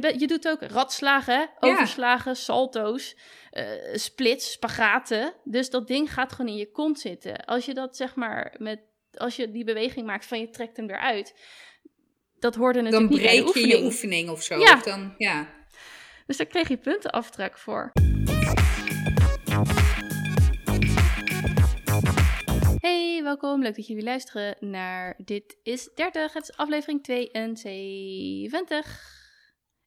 Je, je doet ook ratslagen, hè? overslagen, salto's, eh, splits, spagaten. Dus dat ding gaat gewoon in je kont zitten. Als je dat zeg maar met, als je die beweging maakt van je trekt hem eruit, dat hoorde Dan natuurlijk niet bij de breek je oefening. je oefening of zo. Ja. Of dan, ja. Dus daar kreeg je puntenaftrek voor. Hey, welkom. Leuk dat jullie luisteren naar Dit is 30. Het is aflevering 72.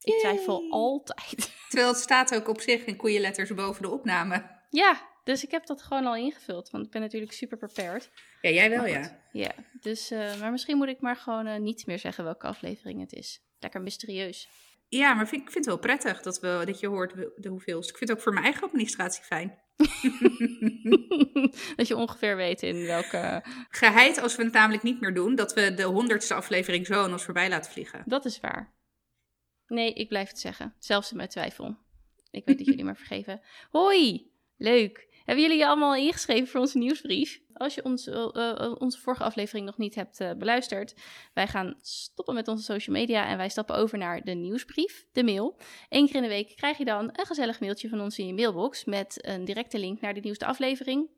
Ik twijfel altijd. Terwijl het staat ook op zich in koeienletters boven de opname. Ja, dus ik heb dat gewoon al ingevuld, want ik ben natuurlijk super prepared. Ja, jij wel, ja. Ja, dus, eh, maar misschien moet ik maar gewoon eh, niet meer zeggen welke aflevering het is. Lekker mysterieus. Ja, maar vind, ik vind het wel prettig dat, we, dat je hoort de de hoeveelste. Ik vind het ook voor mijn eigen administratie fijn. dat je ongeveer weet in welke... Geheid als we het namelijk niet meer doen, dat we de honderdste aflevering zo aan ons voorbij laten vliegen. Dat is waar. Nee, ik blijf het zeggen. Zelfs in mijn twijfel. Ik weet dat jullie me vergeven. Hoi! Leuk! Hebben jullie je allemaal ingeschreven voor onze nieuwsbrief? Als je ons, eh, eh, onze vorige aflevering nog niet hebt eh, beluisterd, wij gaan stoppen met onze social media en wij stappen over naar de nieuwsbrief, de mail. Eén keer in de week krijg je dan een gezellig mailtje van ons in je mailbox met een directe link naar de nieuwste aflevering.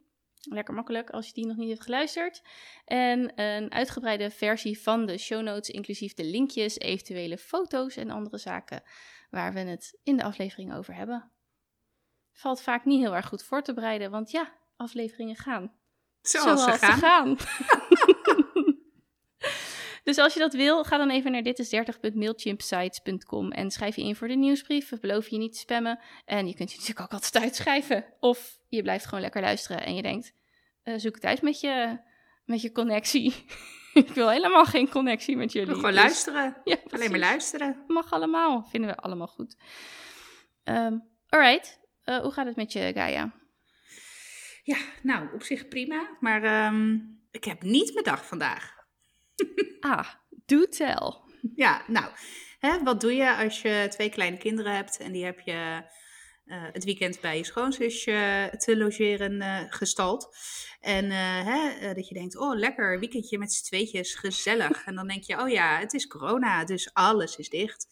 Lekker makkelijk als je die nog niet hebt geluisterd. En een uitgebreide versie van de show notes, inclusief de linkjes, eventuele foto's en andere zaken waar we het in de aflevering over hebben. Valt vaak niet heel erg goed voor te bereiden, want ja, afleveringen gaan. Zoals, ze gaan. gaan. dus als je dat wil, ga dan even naar ditis30.mailchimpsites.com en schrijf je in voor de nieuwsbrief. We beloven je niet te spammen. En je kunt je natuurlijk ook altijd uitschrijven. Of je blijft gewoon lekker luisteren en je denkt, eh, zoek het uit met je, met je connectie. Ik wil helemaal geen connectie met jullie. Gewoon Dus- luisteren. Ja, Alleen maar luisteren. Mag allemaal. Vinden we allemaal goed. Ehm alright. Eh, hoe gaat het met je, Gaia? Ja, nou, op zich prima. Maar ehm, ik heb niet mijn dag vandaag. Ah, do tell. Ja, nou, hè, wat doe je als je twee kleine kinderen hebt en die heb je eh, het weekend bij je schoonzusje te logeren eh, gestald. En eh, hè, dat je denkt, oh lekker, weekendje met z'n tweetjes, gezellig. En dan denk je, oh ja, het is corona, dus alles is dicht.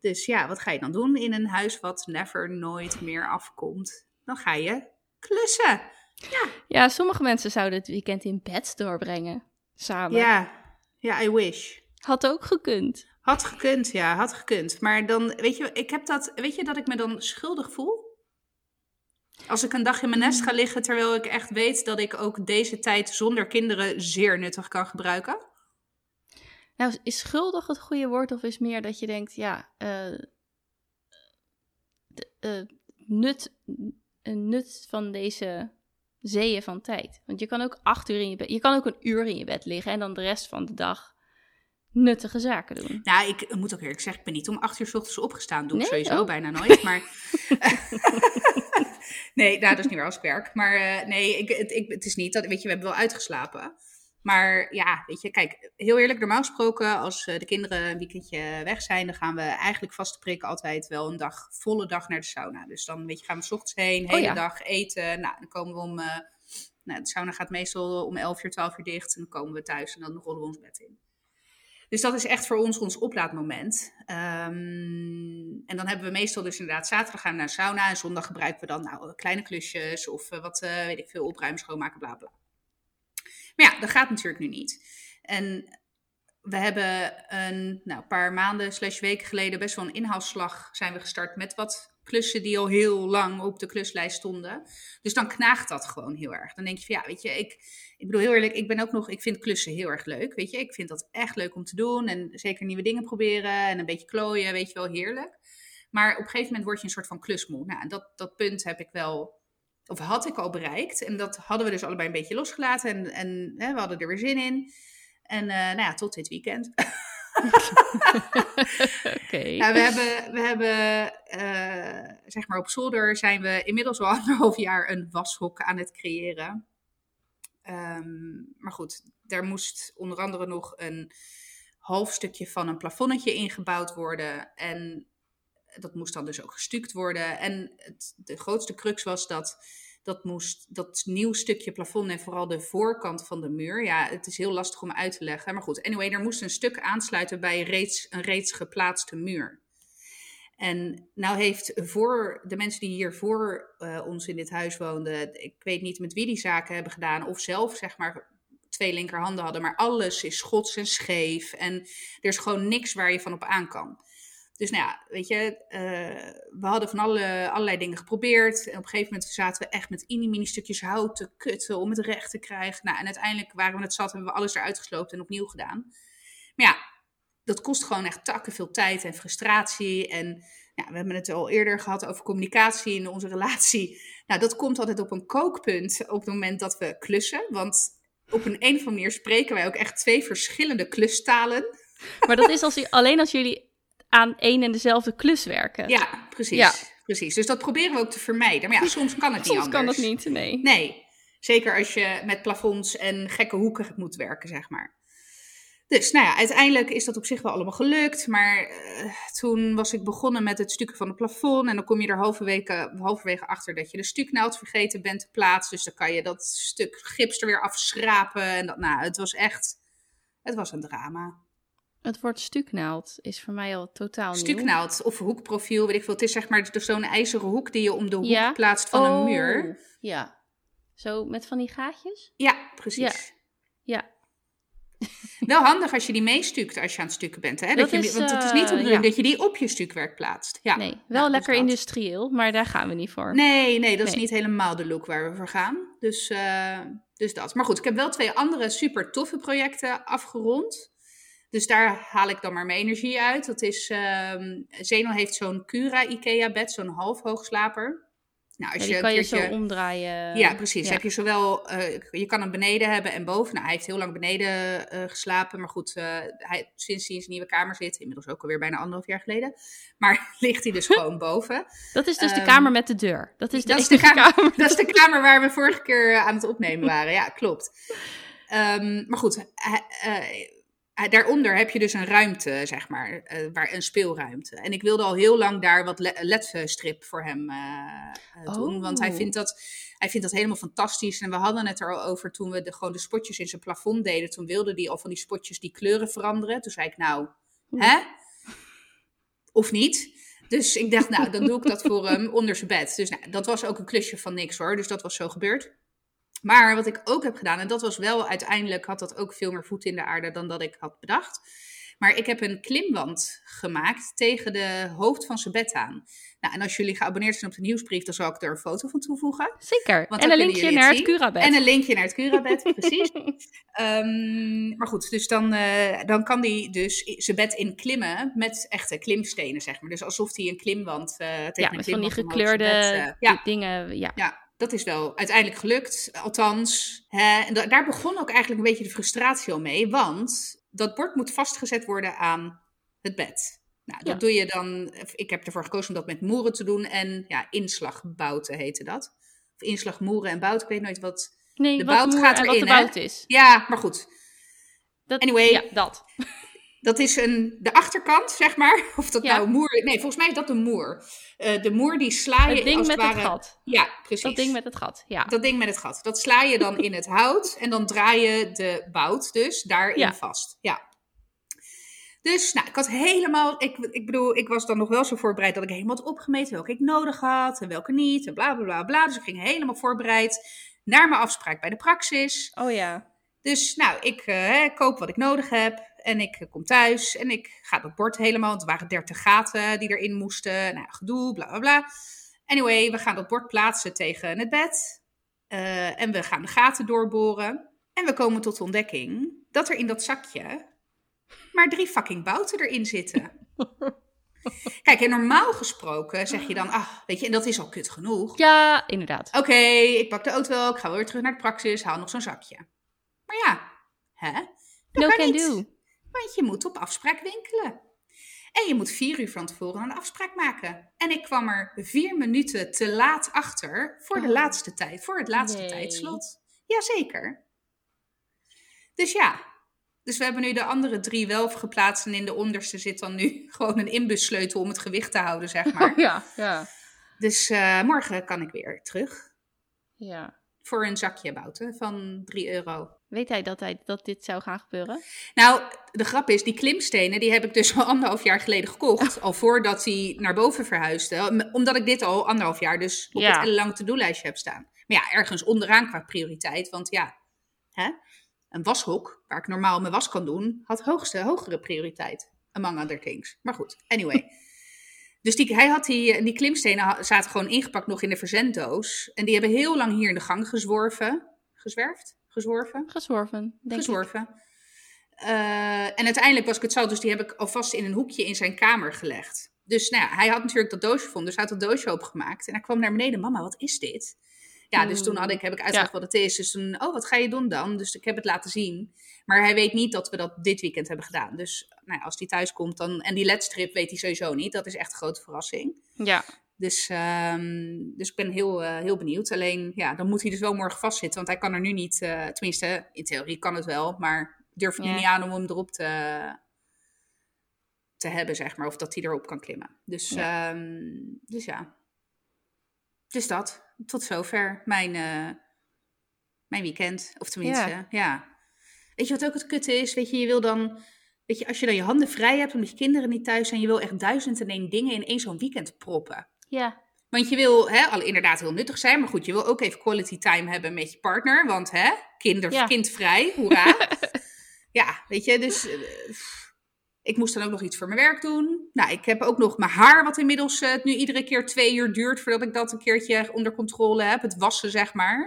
Dus ja, wat ga je dan doen in een huis wat never, nooit meer afkomt? Dan ga je klussen. Ja, sommige mensen zouden het weekend in bed doorbrengen. Samen. Ja, ja, I wish. Had ook gekund. Had gekund, ja, had gekund. Maar dan, weet je, ik heb dat, weet je dat ik me dan schuldig voel? Als ik een dag in mijn nest ga liggen, terwijl ik echt weet dat ik ook deze tijd zonder kinderen zeer nuttig kan gebruiken. Nou, is schuldig het goede woord of is meer dat je denkt, ja, eh, de, eh, nut, een nut van deze zeeën van tijd. Want je kan ook acht uur in je bed, je kan ook een uur in je bed liggen en dan de rest van de dag nuttige zaken doen. Nou, ik moet ook eerlijk zeggen, ik ben niet om acht uur s ochtends opgestaan. Doe ik sowieso Oh. bijna nooit. Maar nee, nou, dat is niet waar als ik werk. Maar eh, nee, ik, het, ik, het is niet dat, weet je, we hebben wel uitgeslapen. Maar ja, weet je, kijk, heel eerlijk, normaal gesproken, als eh, de kinderen een weekendje weg zijn, dan gaan we eigenlijk vast te prikken altijd wel een dag, volle dag naar de sauna. Dus dan, weet je, gaan we 's ochtends heen, hele Oh ja. dag eten. Nou, dan komen we om, eh, nou, de sauna gaat meestal om 11 uur, 12 uur dicht. En dan komen we thuis en dan rollen we ons bed in. Dus dat is echt voor ons ons oplaadmoment. Ehm, en dan hebben we meestal dus inderdaad zaterdag gaan naar sauna. En zondag gebruiken we dan nou, kleine klusjes of eh, wat, eh, weet ik veel, opruimen, schoonmaken, bla bla. Maar ja, dat gaat natuurlijk nu niet. En we hebben een nou, paar maanden slash weken geleden best wel een inhaalslag zijn we gestart met wat klussen die al heel lang op de kluslijst stonden. Dus dan knaagt dat gewoon heel erg. Dan denk je van ja, weet je, ik, ik bedoel heel eerlijk, ik ben ook nog, ik vind klussen heel erg leuk. Weet je, ik vind dat echt leuk om te doen en zeker nieuwe dingen proberen en een beetje klooien, weet je wel, heerlijk. Maar op een gegeven moment word je een soort van klusmoe. Nou, dat, dat punt heb ik wel, of had ik al bereikt. En dat hadden we dus allebei een beetje losgelaten en, en hè, we hadden er weer zin in. En eh, nou ja, tot dit weekend. Ja, we hebben, we hebben eh, zeg maar op zolder zijn we inmiddels al anderhalf jaar een washok aan het creëren. Ehm, maar goed, daar moest onder andere nog een half stukje van een plafonnetje ingebouwd worden. En dat moest dan dus ook gestuukt worden. En het, de grootste crux was dat dat moest dat nieuw stukje plafond en vooral de voorkant van de muur. Ja, het is heel lastig om uit te leggen. Maar goed, anyway, er moest een stuk aansluiten bij reeds, een reeds geplaatste muur. En nou heeft voor de mensen die hier voor eh, ons in dit huis woonden, ik weet niet met wie die zaken hebben gedaan, of zelf zeg maar twee linkerhanden hadden, maar alles is schots en scheef. En er is gewoon niks waar je van op aan kan. Dus nou ja, weet je, uh, we hadden van alle, allerlei dingen geprobeerd. En op een gegeven moment zaten we echt met mini-mini stukjes hout te kutten om het recht te krijgen. Nou, en uiteindelijk waren we het zat, hebben we alles eruit gesloopt en opnieuw gedaan. Maar ja, dat kost gewoon echt takken veel tijd en frustratie. En ja, we hebben het al eerder gehad over communicatie in onze relatie. Nou, dat komt altijd op een kookpunt op het moment dat we klussen. Want op een, een of andere manier spreken wij ook echt twee verschillende klustalen. Maar dat is als, alleen als jullie aan één en dezelfde klus werken. Ja, precies. Ja. precies. Dus dat proberen we ook te vermijden. Maar ja, soms kan het niet soms anders. kan dat niet, nee. Nee, zeker als je met plafonds en gekke hoeken moet werken, zeg maar. Dus nou ja, uiteindelijk is dat op zich wel allemaal gelukt. Maar uh, toen was ik begonnen met het stukken van het plafond. En dan kom je er halverwege, halverwege achter dat je de stuknaald vergeten bent te plaatsen. Dus dan kan je dat stuk gips er weer afschrapen. En dat, nou, het was echt, het was een drama. Het woord stuknaald is voor mij al totaal nieuw. Stuknaald of hoekprofiel, weet ik veel. Het is zeg maar zo'n ijzeren hoek die je om de hoek ja? plaatst van oh, een muur. Ja, zo met van die gaatjes? Ja, precies. Ja. ja. Wel handig als je die meestukt als je aan het stukken bent. Hè? Dat, Dat je, is, want het is niet de eh, bedoeling ja. dat je die op je stukwerk plaatst. Ja. Nee, wel Nou, dus lekker dat. industrieel, maar daar gaan we niet voor. Nee, nee, dat is niet helemaal de look waar we voor gaan. Dus, eh, dus dat. Maar goed, ik heb wel twee andere super toffe projecten afgerond. Dus daar haal ik dan maar mijn energie uit. Dat is, ehm Zeno heeft zo'n Cura Ikea bed, zo'n half hoogslaper. Nou, als je kan je zo omdraaien. Ja, precies. Ja. Heb je zowel, eh, je kan hem beneden hebben en boven. Nou, hij heeft heel lang beneden eh, geslapen. Maar goed, eh, hij, sinds hij in zijn nieuwe kamer zit, inmiddels ook alweer bijna anderhalf jaar geleden. Maar ligt hij dus gewoon boven. Dat is dus de Ehm, kamer met de deur. Dat is de, dat is de kamer- Dat is de kamer waar we vorige keer aan het opnemen waren. Ja, klopt. Ehm, maar goed, hij- daaronder heb je dus een ruimte, zeg maar, eh, waar, een speelruimte. En ik wilde al heel lang daar wat le- ledstrip voor hem eh, eh, doen. Want hij Oh. vindt, dat, hij vindt dat helemaal fantastisch. En we hadden het er al over toen we de, gewoon de spotjes in zijn plafond deden. Toen wilde hij al van die spotjes die kleuren veranderen. Toen zei ik, nou, hè? Of niet? Dus ik dacht, nou, dan doe ik dat voor hem onder zijn bed. Dus nou, dat was ook een klusje van niks hoor. Dus dat was zo gebeurd. Maar wat ik ook heb gedaan, en dat was wel uiteindelijk, had dat ook veel meer voet in de aarde dan dat ik had bedacht. Maar ik heb een klimwand gemaakt tegen de hoofd van zijn bed aan. Nou, en als jullie geabonneerd zijn op de nieuwsbrief, dan zal ik er een foto van toevoegen. Zeker. En een linkje naar het het. Curabed. En een linkje naar het Curabed, precies. Ehm, maar goed, dus dan, eh, dan kan hij dus zijn bed inklimmen met echte klimstenen, zeg maar. Dus alsof hij een klimwand eh tegen ja, een met van die klimwand gekleurde bed, eh, ja, dingen. Ja. ja, dat is wel uiteindelijk gelukt. Althans, hè, en da- daar begon ook eigenlijk een beetje de frustratie al mee. Want dat bord moet vastgezet worden aan het bed. Nou, dat Ja. doe je dan. Ik heb ervoor gekozen om dat met moeren te doen. En ja, inslagbouten heette dat. Of inslagmoeren en bout. Ik weet nooit wat. Nee, De wat bout gaat en wat erin, de bout is. Ja, maar goed. Dat, Anyway. Ja, dat. Dat is een, de achterkant, zeg maar. Of dat Ja. nou moer. Nee, volgens mij is dat de moer. Eh, de moer die sla je Het ding als met het het ware. gat. Ja, precies. Dat ding met het gat, ja. Dat ding met het gat. Dat sla je dan in het hout en dan draai je de bout dus daarin Ja. vast. Ja. Dus, nou, ik had helemaal, ik, ik bedoel, ik was dan nog wel zo voorbereid dat ik helemaal had opgemeten welke ik nodig had en welke niet en bla bla bla bla. Dus ik ging helemaal voorbereid naar mijn afspraak bij de praxis. Oh ja. Dus, nou, ik eh, koop wat ik nodig heb en ik eh, kom thuis en ik ga dat bord helemaal, want er waren 30 gaten die erin moesten. Nou, gedoe, bla bla bla. Anyway, we gaan dat bord plaatsen tegen het bed. Eh, en we gaan de gaten doorboren. En we komen tot de ontdekking dat er in dat zakje maar drie fucking bouten erin zitten. Kijk, en normaal gesproken zeg je dan, ah, weet je, en dat is al kut genoeg. Ja, inderdaad. Oké, ik pak de auto wel, ik ga weer terug naar de praxis, haal nog zo'n zakje. Maar ja, hè? Dat No kan can niet, do. Want je moet op afspraak winkelen. En je moet vier uur van tevoren een afspraak maken. En ik kwam er vier minuten te laat achter voor de Oh. laatste tijd, voor het laatste Nee. tijdslot. Jazeker. Dus ja, dus we hebben nu de andere drie wel geplaatst en in de onderste zit dan nu gewoon een inbussleutel om het gewicht te houden, zeg maar. Ja, ja. Dus eh, morgen kan ik weer terug Ja. voor een zakje bouten van 3 euro. Weet hij dat, hij dat dit zou gaan gebeuren? Nou, de grap is, die klimstenen, die heb ik dus al anderhalf jaar geleden gekocht. al voordat hij naar boven verhuisde. Omdat ik dit al anderhalf jaar dus op Ja. het lange to-do-lijstje heb staan. Maar ja, ergens onderaan qua prioriteit. Want ja, hè, een washok, waar ik normaal mijn was kan doen, had hoogste, hogere prioriteit. Among other things. Maar goed, anyway. Dus die, hij had die, die klimstenen zaten gewoon ingepakt nog in de verzenddoos. En die hebben heel lang hier in de gang gezworven. Gezwerfd? Gezworven? Gezworven, denk ik. Eh, en uiteindelijk was ik het zo, dus die heb ik alvast in een hoekje in zijn kamer gelegd. Dus nou ja, hij had natuurlijk dat doosje gevonden, dus hij had dat doosje opengemaakt. En hij kwam naar beneden, mama, wat is dit? Ja, dus toen had ik, heb ik uitgelegd wat het is. Dus toen, oh, wat ga je doen dan? Dus ik heb het laten zien. Maar hij weet niet dat we dat dit weekend hebben gedaan. Dus nou ja, als hij thuis komt dan... En die ledstrip weet hij sowieso niet. Dat is echt een grote verrassing. Ja, Dus, ehm, dus ik ben heel, eh, heel benieuwd. Alleen, ja, dan moet hij dus wel morgen vastzitten. Want hij kan er nu niet, eh, tenminste, in theorie kan het wel. Maar durf ik Ja. niet aan om hem erop te, te hebben, zeg maar. Of dat hij erop kan klimmen. Dus ja. dus ja. Dus dat. Tot zover mijn, eh, mijn weekend. Of tenminste, Ja. ja. Weet je wat ook het kutte is? Weet je, je wil dan... Weet je, als je dan je handen vrij hebt omdat je kinderen niet thuis zijn... je wil echt duizend en één dingen in één zo'n weekend proppen. Ja, Want je wil hè, al inderdaad heel nuttig zijn, maar goed, je wil ook even quality time hebben met je partner. Want hè, kinder, Ja. kindvrij, hoera. ja, weet je, dus eh, ik moest dan ook nog iets voor mijn werk doen. Nou, ik heb ook nog mijn haar, wat inmiddels eh, nu iedere keer twee uur duurt voordat ik dat een keertje onder controle heb. Het wassen, zeg maar.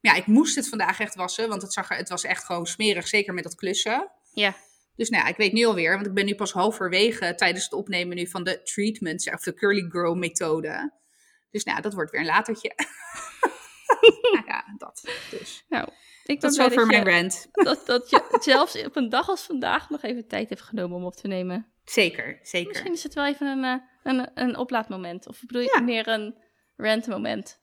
Maar ja, ik moest het vandaag echt wassen, want het, zag er, het was echt gewoon smerig, zeker met dat klussen. ja. Dus nou ja, ik weet nu alweer, want ik ben nu pas halverwege tijdens het opnemen nu van de treatments, of de curly girl methode. Dus nou, dat wordt weer een latertje. nou ja, dat. Dus. Nou, ik dat je, mijn rant. dat, dat je zelfs op een dag als vandaag nog even tijd heeft genomen om op te nemen. Zeker, zeker. Misschien is het wel even een, eh, een, een oplaadmoment. Of bedoel je Ja. meer een rantmoment?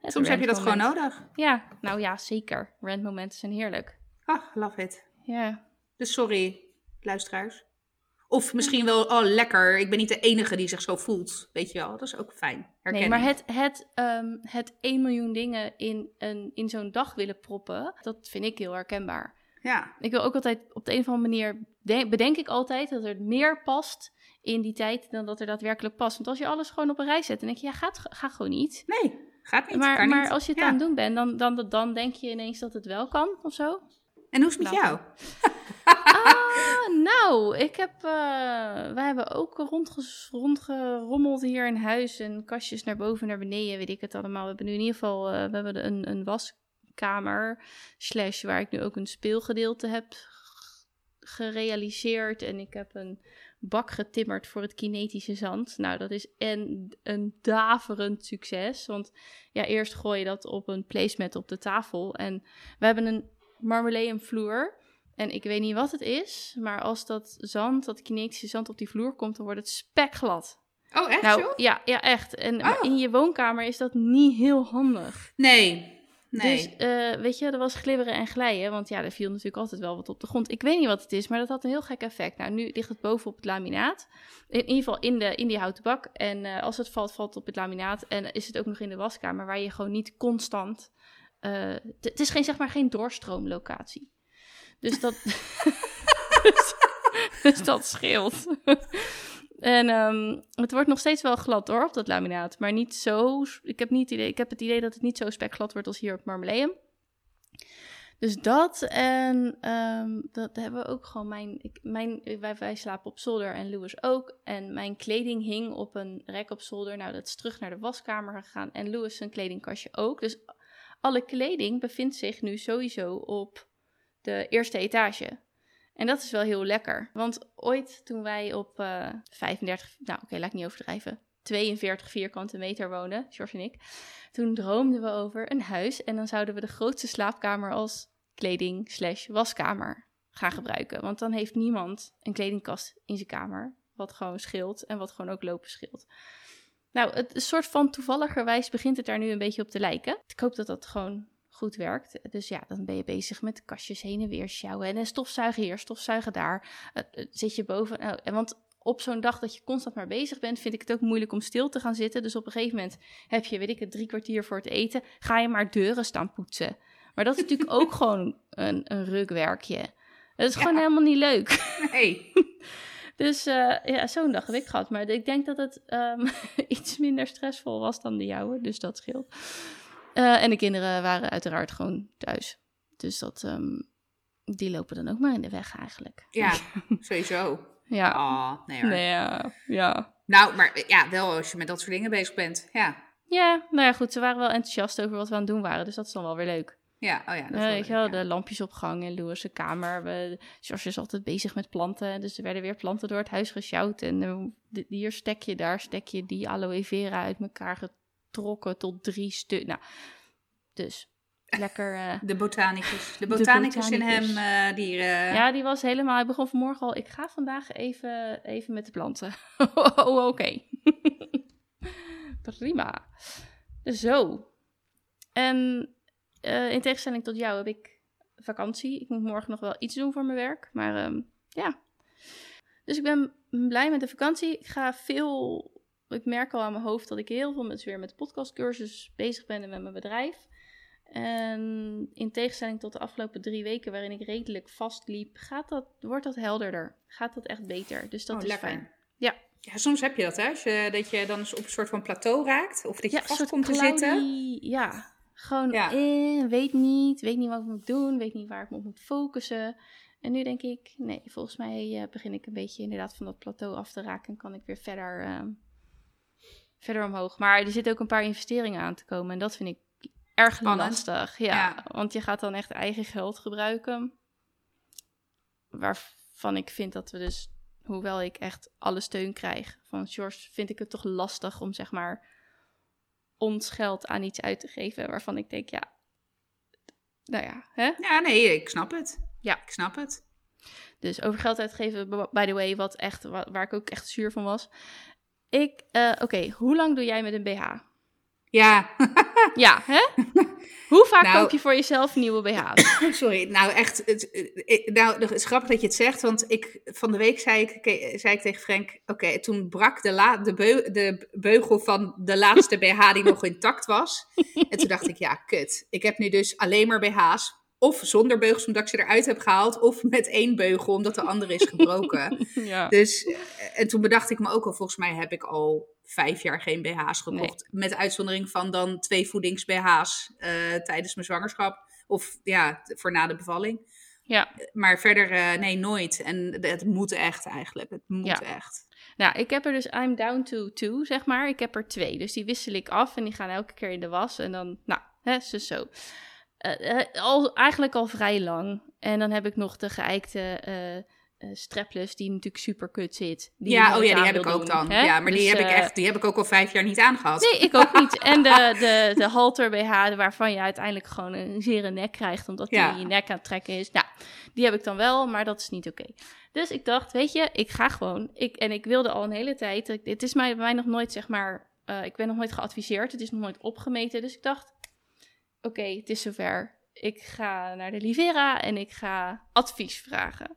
Het Soms heb je dat gewoon nodig. Ja, nou ja, zeker. Rantmomenten zijn heerlijk. Ah, love it. Ja. Dus sorry, luisteraars. Of misschien wel, oh lekker, ik ben niet de enige die zich zo voelt. Weet je wel, dat is ook fijn. Nee, Herkenning. maar het, het, ehm, het 1 miljoen dingen in, een, in zo'n dag willen proppen, dat vind ik heel herkenbaar. Ja, Ik wil ook altijd, op de een of andere manier, de- bedenk ik altijd dat er meer past in die tijd dan dat er daadwerkelijk past. Want als je alles gewoon op een rij zet, dan denk je, ja, gaat, ga gewoon niet. nee, gaat niet. Maar, maar niet. als je het Ja. aan het doen bent, dan, dan, dan denk je ineens dat het wel kan of zo. En hoe is het met jou? Ah, nou, ik heb, eh, wij hebben ook rondges- rondgerommeld hier in huis en kastjes naar boven, naar beneden, weet ik het allemaal. We hebben nu in ieder geval, eh, we hebben een, een waskamer, slash waar ik nu ook een speelgedeelte heb gerealiseerd. En ik heb een bak getimmerd voor het kinetische zand. Nou, dat is een, een daverend succes, want ja, eerst gooi je dat op een placemat op de tafel en we hebben een marmoleumvloer. En ik weet niet wat het is, maar als dat zand, dat kinetische zand op die vloer komt, dan wordt het spekglad. Oh, echt Nou, ja, ja, echt. En maar Oh. in je woonkamer is dat niet heel handig. Nee, nee. Dus, eh, weet je, er was glibberen en glijden, want ja, er viel natuurlijk altijd wel wat op de grond. Ik weet niet wat het is, maar dat had een heel gek effect. Nou, nu ligt het boven op het laminaat. In ieder geval in, de, in die houten bak. En eh, als het valt, valt het op het laminaat. En is het ook nog in de waskamer, waar je gewoon niet constant... eh, het is geen, zeg maar, geen doorstroomlocatie. Dus dat, dus, dus dat scheelt. En ehm, het wordt nog steeds wel glad hoor, op dat laminaat. Maar niet zo... Ik heb, niet het idee, ik heb het idee dat het niet zo spekglad wordt als hier op Marmeleum. Dus dat en ehm, dat hebben we ook gewoon mijn, ik, mijn wij, wij slapen op zolder en Louis ook. En mijn kleding hing op een rek op zolder. Nou, dat is terug naar de waskamer gegaan. En Louis zijn kledingkastje ook. Dus alle kleding bevindt zich nu sowieso op de eerste etage. En dat is wel heel lekker. Want ooit toen wij op eh 35, nou oké, laat ik niet overdrijven, 42 vierkante meter woonden, George en ik. Toen droomden we over een huis en dan zouden we de grootste slaapkamer als kleding slash waskamer gaan gebruiken. Want dan heeft niemand een kledingkast in zijn kamer, wat gewoon scheelt en wat gewoon ook lopen scheelt. Nou, het een soort van toevalligerwijs begint het daar nu een beetje op te lijken. Ik hoop dat dat gewoon goed werkt. Dus ja, dan ben je bezig met kastjes heen en weer sjouwen. En een stofzuigen hier, stofzuigen daar. Eh, eh, zit je boven. Nou, en want op zo'n dag dat je constant maar bezig bent, vind ik het ook moeilijk om stil te gaan zitten. Dus op een gegeven moment heb je, weet ik het, drie kwartier voor het eten. Ga je maar deuren staan poetsen. Maar dat is natuurlijk ook gewoon een, een rukwerkje. Dat is gewoon helemaal niet leuk. Nee. Dus eh, ja, zo'n dag heb ik gehad. Maar ik denk dat het ehm, iets minder stressvol was dan de jouwe. Dus dat scheelt. Eh, en de kinderen waren uiteraard gewoon thuis. Dus dat, ehm, die lopen dan ook maar in de weg eigenlijk. Ja, sowieso. Ja. Oh, nee hoor. Nee, ja. ja. Nou, maar ja, wel als je met dat soort dingen bezig bent. Ja. Ja, nou ja, goed. Ze waren wel enthousiast over wat we aan het doen waren. Dus dat is dan wel weer leuk. Ja, oh ja. Dat is Eh, wel leuk, wel, ja. de lampjes op gang in Louis' kamer. We, George is altijd bezig met planten. Dus er werden weer planten door het huis gesjouwd. En eh, hier stek je, daar stek je die aloe vera uit elkaar getrokken tot drie stuks. Nou, dus lekker. eh, De botanicus. De botanicus, in hem, die... Ja, die was helemaal. Hij begon vanmorgen al. Ik ga vandaag even, even met de planten. oh, oké. Prima. Zo. En eh, in tegenstelling tot jou heb ik vakantie. Ik moet morgen nog wel iets doen voor mijn werk. Maar ehm, ja. Dus ik ben blij met de vakantie. Ik ga veel. Ik merk al aan mijn hoofd dat ik heel veel met, weer met de podcastcursus bezig ben en met mijn bedrijf. En in tegenstelling tot de afgelopen drie weken, waarin ik redelijk vastliep, gaat dat, wordt dat helderder. Gaat dat echt beter. Dus dat oh, is lekker. fijn. Ja. Ja, soms heb je dat, hè? Je, dat je dan eens op een soort van plateau raakt. Of dat je Ja, vast komt te cloudy- zitten. Ja, gewoon Ja. eh, weet niet, weet niet wat ik moet doen, weet niet waar ik me op moet focussen. En nu denk ik, nee, volgens mij eh, begin ik een beetje inderdaad van dat plateau af te raken en kan ik weer verder, ehm, verder omhoog. Maar er zitten ook een paar investeringen aan te komen en dat vind ik erg Spannend. lastig. Ja, Ja. want je gaat dan echt eigen geld gebruiken, waarvan ik vind dat we dus, hoewel ik echt alle steun krijg van George, vind ik het toch lastig om zeg maar ons geld aan iets uit te geven waarvan ik denk, ja, nou ja, hè? Ja, nee, ik snap het. Ja. Ik snap het. Dus over geld uitgeven, by the way, wat echt, wa- waar ik ook echt zuur van was. Ik, eh, oké, hoe lang doe jij met een BH? Ja, Ja, hè? Hoe vaak Nou- koop je voor jezelf nieuwe BH's? sorry. Nou, echt. Het, nou, het is grappig dat je het zegt. Want ik, van de week zei ik, zei ik tegen Frank... Oké, toen brak de, la, de, beu- de beugel van de laatste BH die nog intact was. En toen dacht ik, ja, kut. Ik heb nu dus alleen maar BH's. Of zonder beugels, omdat ik ze eruit heb gehaald. Of met één beugel, omdat de andere is gebroken. ja. Dus, eh, en toen bedacht ik me ook al, volgens mij heb ik al vijf jaar geen BH's gekocht. Met uitzondering van dan twee voedings-BH's eh, tijdens mijn zwangerschap. Of ja, voor na de bevalling. ja. Maar verder, eh, nee, nooit. En het moet echt eigenlijk. Het moet Ja. echt. Nou, ik heb er dus I'm down to two, zeg maar. Ik heb er twee. Dus die wissel ik af en die gaan elke keer in de was. En dan, nou, hè, zo zo. Eh, al, eigenlijk al vrij lang. En dan heb ik nog de geëikte eh eh, strapless, die natuurlijk super kut zit. Die ja, oh ja, die heb ik ook doen, dan. hè? Ja, maar die Dus, heb ik eh, echt, die heb ik ook al vijf jaar niet aangehad. Nee, ik ook niet. En de, de, de halter BH, waarvan je uiteindelijk gewoon een zere nek krijgt, omdat die Ja. je nek aan het trekken is. Nou, die heb ik dan wel, maar dat is niet oké. Dus ik dacht, weet je, ik ga gewoon. Ik, en ik wilde al een hele tijd. Het is mij, bij mij nog nooit, zeg maar. eh, ik ben nog nooit geadviseerd. Het is nog nooit opgemeten. Dus ik dacht, oké, het is zover. Ik ga naar de Livera en ik ga advies vragen.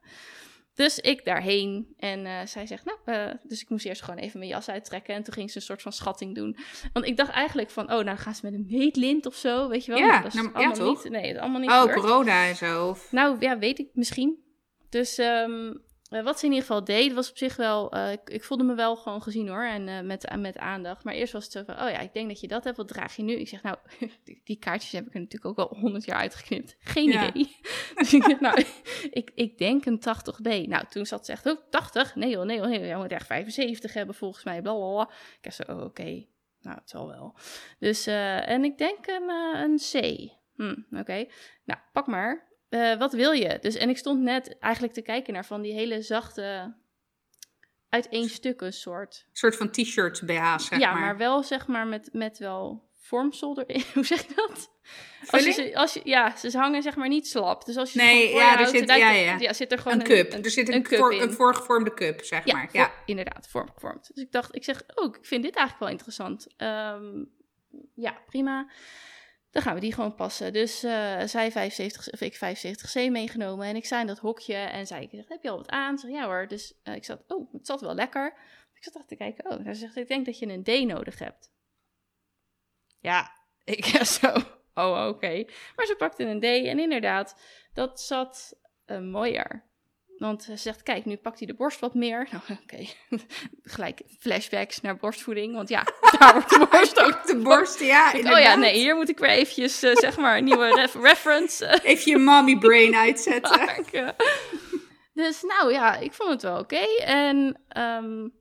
Dus ik daarheen en eh, zij zegt, nou, eh, dus ik moest eerst gewoon even mijn jas uittrekken. En toen ging ze een soort van schatting doen. Want ik dacht eigenlijk van, oh, nou gaan ze met een meetlint of zo, weet je wel. Ja, Maar dat is nou, ja, allemaal toch? niet. Nee, dat is allemaal niet oh, gebeurd. corona en zo. Of... Nou ja, weet ik misschien. Dus ehm, eh, wat ze in ieder geval deed, was op zich wel. eh, ik, ik voelde me wel gewoon gezien hoor. En eh, met, met aandacht. Maar eerst was het zo van: oh ja, ik denk dat je dat hebt. Wat draag je nu? Ik zeg: Nou, die, die kaartjes heb ik er natuurlijk ook al honderd jaar uitgeknipt. Geen Ja. idee. dus ik zeg: Nou, ik, ik denk een 80B. Nou, toen zat ze echt: Oh, 80? Nee joh, nee joh, nee joh. Je moet echt 75 hebben volgens mij. Blablabla. Ik zo: Oh, oké. Nou, het zal wel. Dus, en ik denk een, een C. Hm, oké. Nou, pak maar. Eh, wat wil je? Dus, en ik stond net eigenlijk te kijken naar van die hele zachte, uiteenstukken soort. Een soort van t-shirt BH's, zeg ja, maar. maar. wel zeg maar met, met wel vormsel erin. Hoe zeg je dat? Als je, als je, ja, ze hangen zeg maar niet slap. Dus als je Nee, voor ja, er houdt, zit- ja, het- ja. zit er gewoon Een cup. er zit een, een cup voor- in. een voorgevormde cup, zeg Ja, maar. voor- Ja. inderdaad, vormgevormd. Dus ik dacht, ik zeg, oh, ik vind dit eigenlijk wel interessant. Ehm, ja, prima. Dan gaan we die gewoon passen. Dus eh, zij 75, of ik 75C meegenomen. En ik sta in dat hokje en zei, heb je al wat aan? Ze zei, ja hoor. Dus eh, ik zat, oh, het zat wel lekker. Ik zat te kijken, oh, hij zegt, ik denk dat je een D nodig hebt. Ja, ik zo, oh, oké. Maar ze pakte een D en inderdaad, dat zat uh, mooier. Want ze zegt, kijk, nu pakt hij de borst wat meer. Nou, oké. Gelijk flashbacks naar borstvoeding. Want ja, daar wordt de borst ook... de borst, ja, ik, Oh ja, nee, hier moet ik weer eventjes, uh, zeg maar, een nieuwe ref reference. Even je mommy brain uitzetten. dus nou ja, ik vond het wel oké. En um,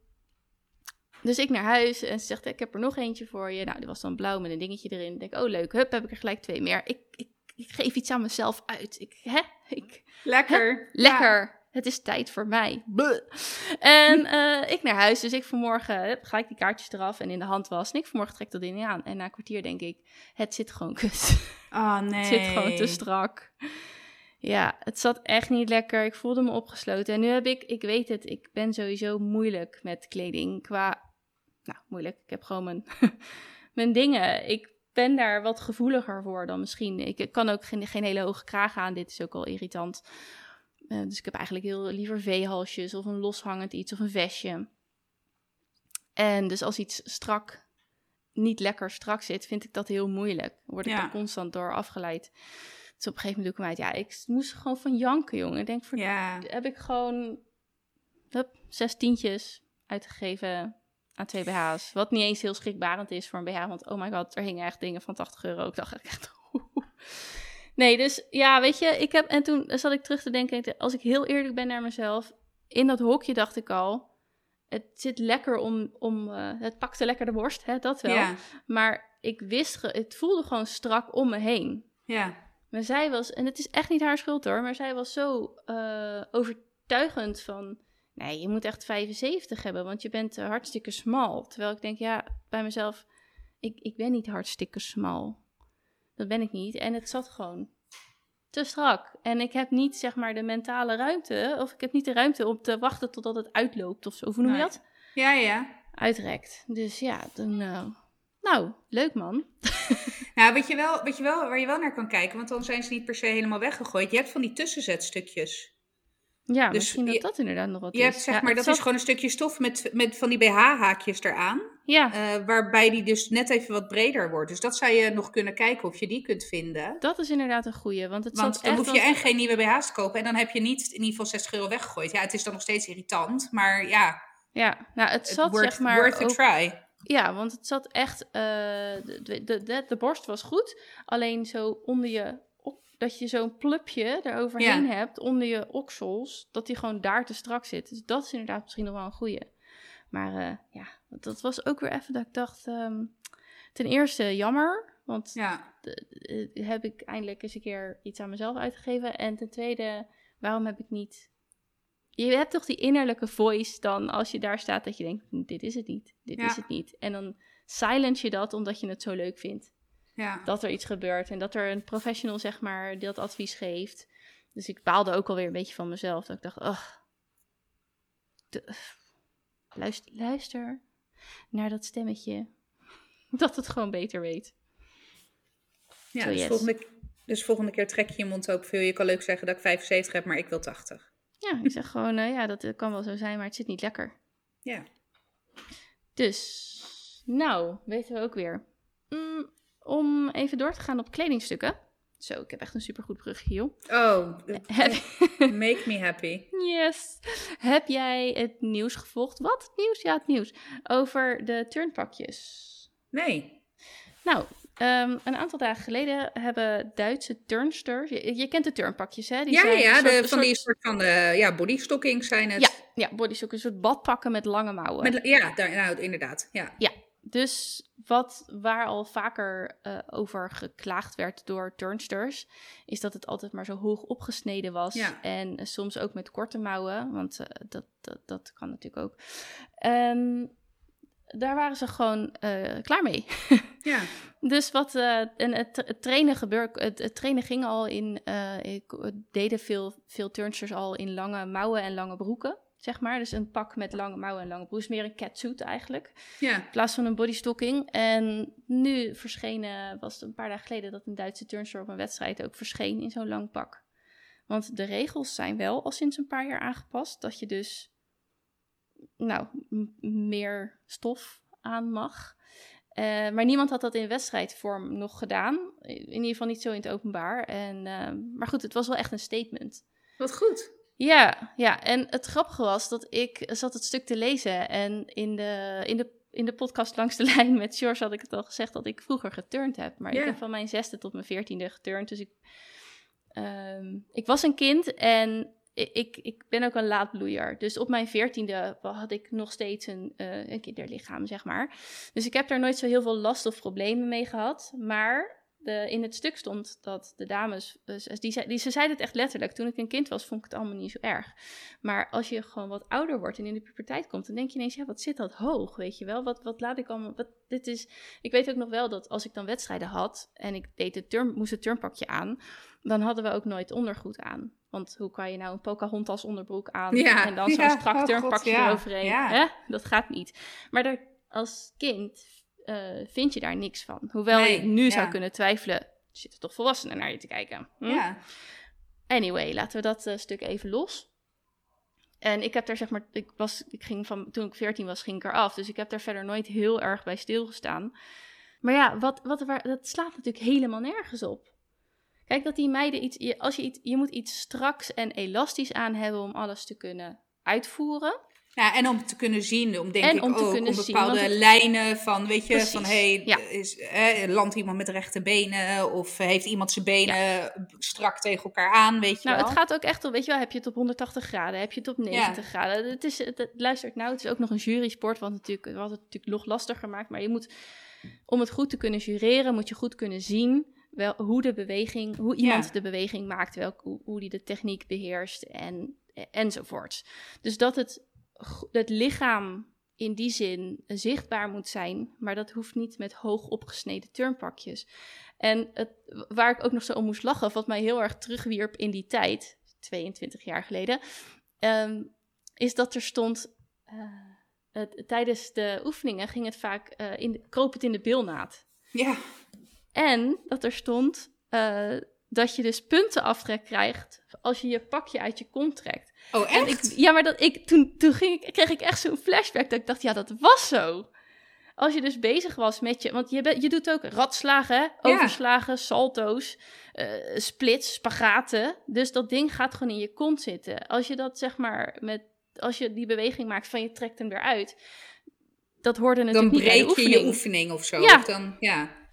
dus ik naar huis en ze zegt, ik heb er nog eentje voor je. Nou, die was dan blauw met een dingetje erin. Ik denk, oh leuk, hup, heb ik er gelijk twee meer. Ik, ik, ik geef iets aan mezelf uit. Ik, hè? Ik, lekker. Hè? Lekker. Het is tijd voor mij. En uh, ik naar huis, dus ik vanmorgen ga ik die kaartjes eraf en in de hand was. En ik vanmorgen trek dat ding aan. En na een kwartier denk ik, het zit gewoon kut. Oh nee. Het zit gewoon te strak. Ja, het zat echt niet lekker. Ik voelde me opgesloten. En nu heb ik, ik weet het, ik ben sowieso moeilijk met kleding. Qua nou, moeilijk. Ik heb gewoon mijn, mijn dingen. Ik ben daar wat gevoeliger voor dan misschien. Ik kan ook geen, geen hele hoge kraag aan. Dit is ook al irritant. Uh, dus ik heb eigenlijk heel liever V-halsjes of een loshangend iets of een vestje. En dus als iets strak, niet lekker strak zit, vind ik dat heel moeilijk. Word ik ja. er constant door afgeleid. Dus op een gegeven moment doe ik hem uit. Ja, ik moest gewoon van janken, jongen. Ik denk, voor ja. heb ik gewoon hup, zes tientjes uitgegeven aan twee BH's. Wat niet eens heel schrikbarend is voor een BH. Want oh my god, er hingen echt dingen van 80 euro. Ik dacht echt... Nee, dus ja, weet je, ik heb... En toen zat ik terug te denken, als ik heel eerlijk ben naar mezelf... In dat hokje dacht ik al... Het zit lekker om... om uh, het pakte lekker de borst, hè, dat wel. Ja. Maar ik wist... Het voelde gewoon strak om me heen. Ja. Maar zij was... En het is echt niet haar schuld hoor. Maar zij was zo uh, overtuigend van nee, je moet echt 75 hebben, want je bent uh, hartstikke smal. Terwijl ik denk, ja, bij mezelf, ik, ik ben niet hartstikke smal. Dat ben ik niet. En het zat gewoon te strak. En ik heb niet, zeg maar, de mentale ruimte, of ik heb niet de ruimte om te wachten totdat het uitloopt of zo. Hoe noem je dat? Ja, ja. Uitrekt. Dus ja, dan... Uh, nou, leuk man. Nou, weet je, wel, weet je wel waar je wel naar kan kijken? Want dan zijn ze niet per se helemaal weggegooid. Je hebt van die tussenzetstukjes. Ja, dus misschien dat dat inderdaad nog wat je is. Hebt, zeg maar, dat is gewoon een stukje stof met, met van die BH-haakjes eraan. Ja. Uh, waarbij die dus net even wat breder wordt. Dus dat zou je nog kunnen kijken of je die kunt vinden. Dat is inderdaad een goeie. Want, het want dan echt hoef je en geen nieuwe BH's te kopen. En dan heb je niet in ieder geval 60 euro weggegooid. Ja, het is dan nog steeds irritant. Maar ja. Ja, nou het zat worth, zeg maar Worth ook, a try. Ja, want het zat echt... Uh, de, de, de, de borst was goed. Alleen zo onder je dat je zo'n plupje eroverheen ja. hebt onder je oksels, dat die gewoon daar te strak zit. Dus dat is inderdaad misschien nog wel een goeie. Maar uh, ja, dat was ook weer even dat ik dacht, um, ten eerste jammer, want ja. de, heb ik eindelijk eens een keer iets aan mezelf uitgegeven. En ten tweede, waarom heb ik niet... Je hebt toch die innerlijke voice dan, als je daar staat, dat je denkt, dit is het niet, dit ja. is het niet. En dan silence je dat omdat je het zo leuk vindt. Ja. Dat er iets gebeurt en dat er een professional, zeg maar, dat advies geeft. Dus ik baalde ook alweer een beetje van mezelf. Dat ik dacht, ach, luister, luister naar dat stemmetje. Dat het gewoon beter weet. Ja, so, dus, volgende, dus volgende keer trek je je mond ook veel. Je kan leuk zeggen dat ik 75 heb, maar ik wil 80. Ja, ik zeg gewoon, uh, ja, dat kan wel zo zijn, maar het zit niet lekker. Ja. Dus, nou, weten we ook weer. Mm, om even door te gaan op kledingstukken. Zo, ik heb echt een supergoed brugje, joh. Oh, make me happy. Yes. Heb jij het nieuws gevolgd? Wat? Het nieuws? Ja, het nieuws. Over de turnpakjes. Nee. Nou, um, een aantal dagen geleden hebben Duitse turnsters... Je, je kent de turnpakjes, hè? Die ja, zijn ja, een de, soort, van die soort- van de ja, bodystockings zijn het. Ja, ja bodystock, een soort badpakken met lange mouwen. Met, ja, daar, nou, inderdaad. Ja. Dus wat waar al vaker uh, over geklaagd werd door turnsters, is dat het altijd maar zo hoog opgesneden was. Ja. En uh, soms ook met korte mouwen, want uh, dat, dat, dat kan natuurlijk ook. En daar waren ze gewoon klaar mee. ja. Dus wat en het, het, trainen gebeurde, het, het, trainen ging al in, ik deden veel, veel turnsters al in lange mouwen en lange broeken zeg maar. Dus een pak met lange mouwen en lange broek. meer een catsuit eigenlijk. Ja. In plaats van een bodystocking. En nu verschenen, was het een paar dagen geleden... dat een Duitse turnster op een wedstrijd ook verscheen in zo'n lang pak. Want de regels zijn wel al sinds een paar jaar aangepast. Dat je dus, nou, meer stof aan mag. Eh, maar niemand had dat in wedstrijdvorm nog gedaan. In ieder geval niet zo in het openbaar. En, eh, maar goed, het was wel echt een statement. Wat goed. Ja, ja, en het grappige was dat ik zat het stuk te lezen en in de, in de, in de podcast Langs de Lijn met George had ik het al gezegd dat ik vroeger geturnd heb. Maar ik heb van mijn zesde tot mijn veertiende geturnd, dus ik, ehm, ik was een kind en ik, ik, ik ben ook een laadbloeier. Dus op mijn veertiende had ik nog steeds een, eh, een kinderlichaam, zeg maar. Dus ik heb daar nooit zo heel veel last of problemen mee gehad. Maar de, in het stuk stond dat de dames, dus die, zei- die, ze zeiden het echt letterlijk. Toen ik een kind was, vond ik het allemaal niet zo erg. Maar als je gewoon wat ouder wordt en in de puberteit komt, dan denk je ineens, ja, wat zit dat hoog, weet je wel? Wat, wat laat ik allemaal, wat, dit is... Ik weet ook nog wel dat als ik dan wedstrijden had en ik deed het turn, moest het turnpakje aan, dan hadden we ook nooit ondergoed aan. Want hoe kan je nou een Pocahontas onderbroek aan Ja, en dan zo'n ja, strak oh turnpakje God, ja, eroverheen? Hè? Dat gaat niet. Maar daar, als kind eh, vind je daar niks van. Hoewel Nee, je nu zou kunnen twijfelen, zitten toch volwassenen naar je te kijken? Hm? Ja. Anyway, laten we dat eh, stuk even los. En ik heb daar zeg maar, ik was, ik ging van, toen ik 14 was, ging ik eraf. Dus ik heb daar verder nooit heel erg bij stilgestaan. Maar ja, wat, wat, waar, dat slaat natuurlijk helemaal nergens op. Kijk, dat die meiden iets, je, als je iets, je moet iets straks en elastisch aan hebben om alles te kunnen uitvoeren. Ja, en om te kunnen zien, om denk En ik om te ook, om bepaalde lijnen van, weet je, Precies, van hey, ja. is, eh, landt iemand met rechte benen of heeft iemand zijn benen strak tegen elkaar aan, weet je Nou, wel. het gaat ook echt om, weet je wel, heb je het op 180 graden, heb je het op 90 graden. Het is, het, luistert nou, het is ook nog een jurysport, want natuurlijk, wat het natuurlijk nog lastiger maakt. Maar je moet, om het goed te kunnen jureren, moet je goed kunnen zien wel, hoe de beweging, hoe iemand de beweging maakt, welk, hoe, hoe die de techniek beheerst en, enzovoort. Dus dat het, het lichaam in die zin zichtbaar moet zijn, maar dat hoeft niet met hoog opgesneden turnpakjes. En het, waar ik ook nog zo om moest lachen, wat mij heel erg terugwierp in die tijd, 22 jaar geleden, ehm, is dat er stond, eh, het, tijdens de oefeningen ging het vaak, eh, in de, kroop het in de bilnaad. Ja, En dat er stond eh, dat je dus puntenaftrek krijgt als je je pakje uit je kont trekt. oh En ik, ja, maar dat ik, toen, toen ging ik, kreeg ik echt zo'n flashback dat ik dacht, ja, dat was zo. Als je dus bezig was met je, want je, je doet ook ratslagen, hè? overslagen, salto's, eh, splits, spagaten. Dus dat ding gaat gewoon in je kont zitten. Als je dat zeg maar met, als je die beweging maakt van je trekt hem eruit, dat hoorde dan natuurlijk niet de breek je oefening. je oefening of zo. Ja. Of dan, ja.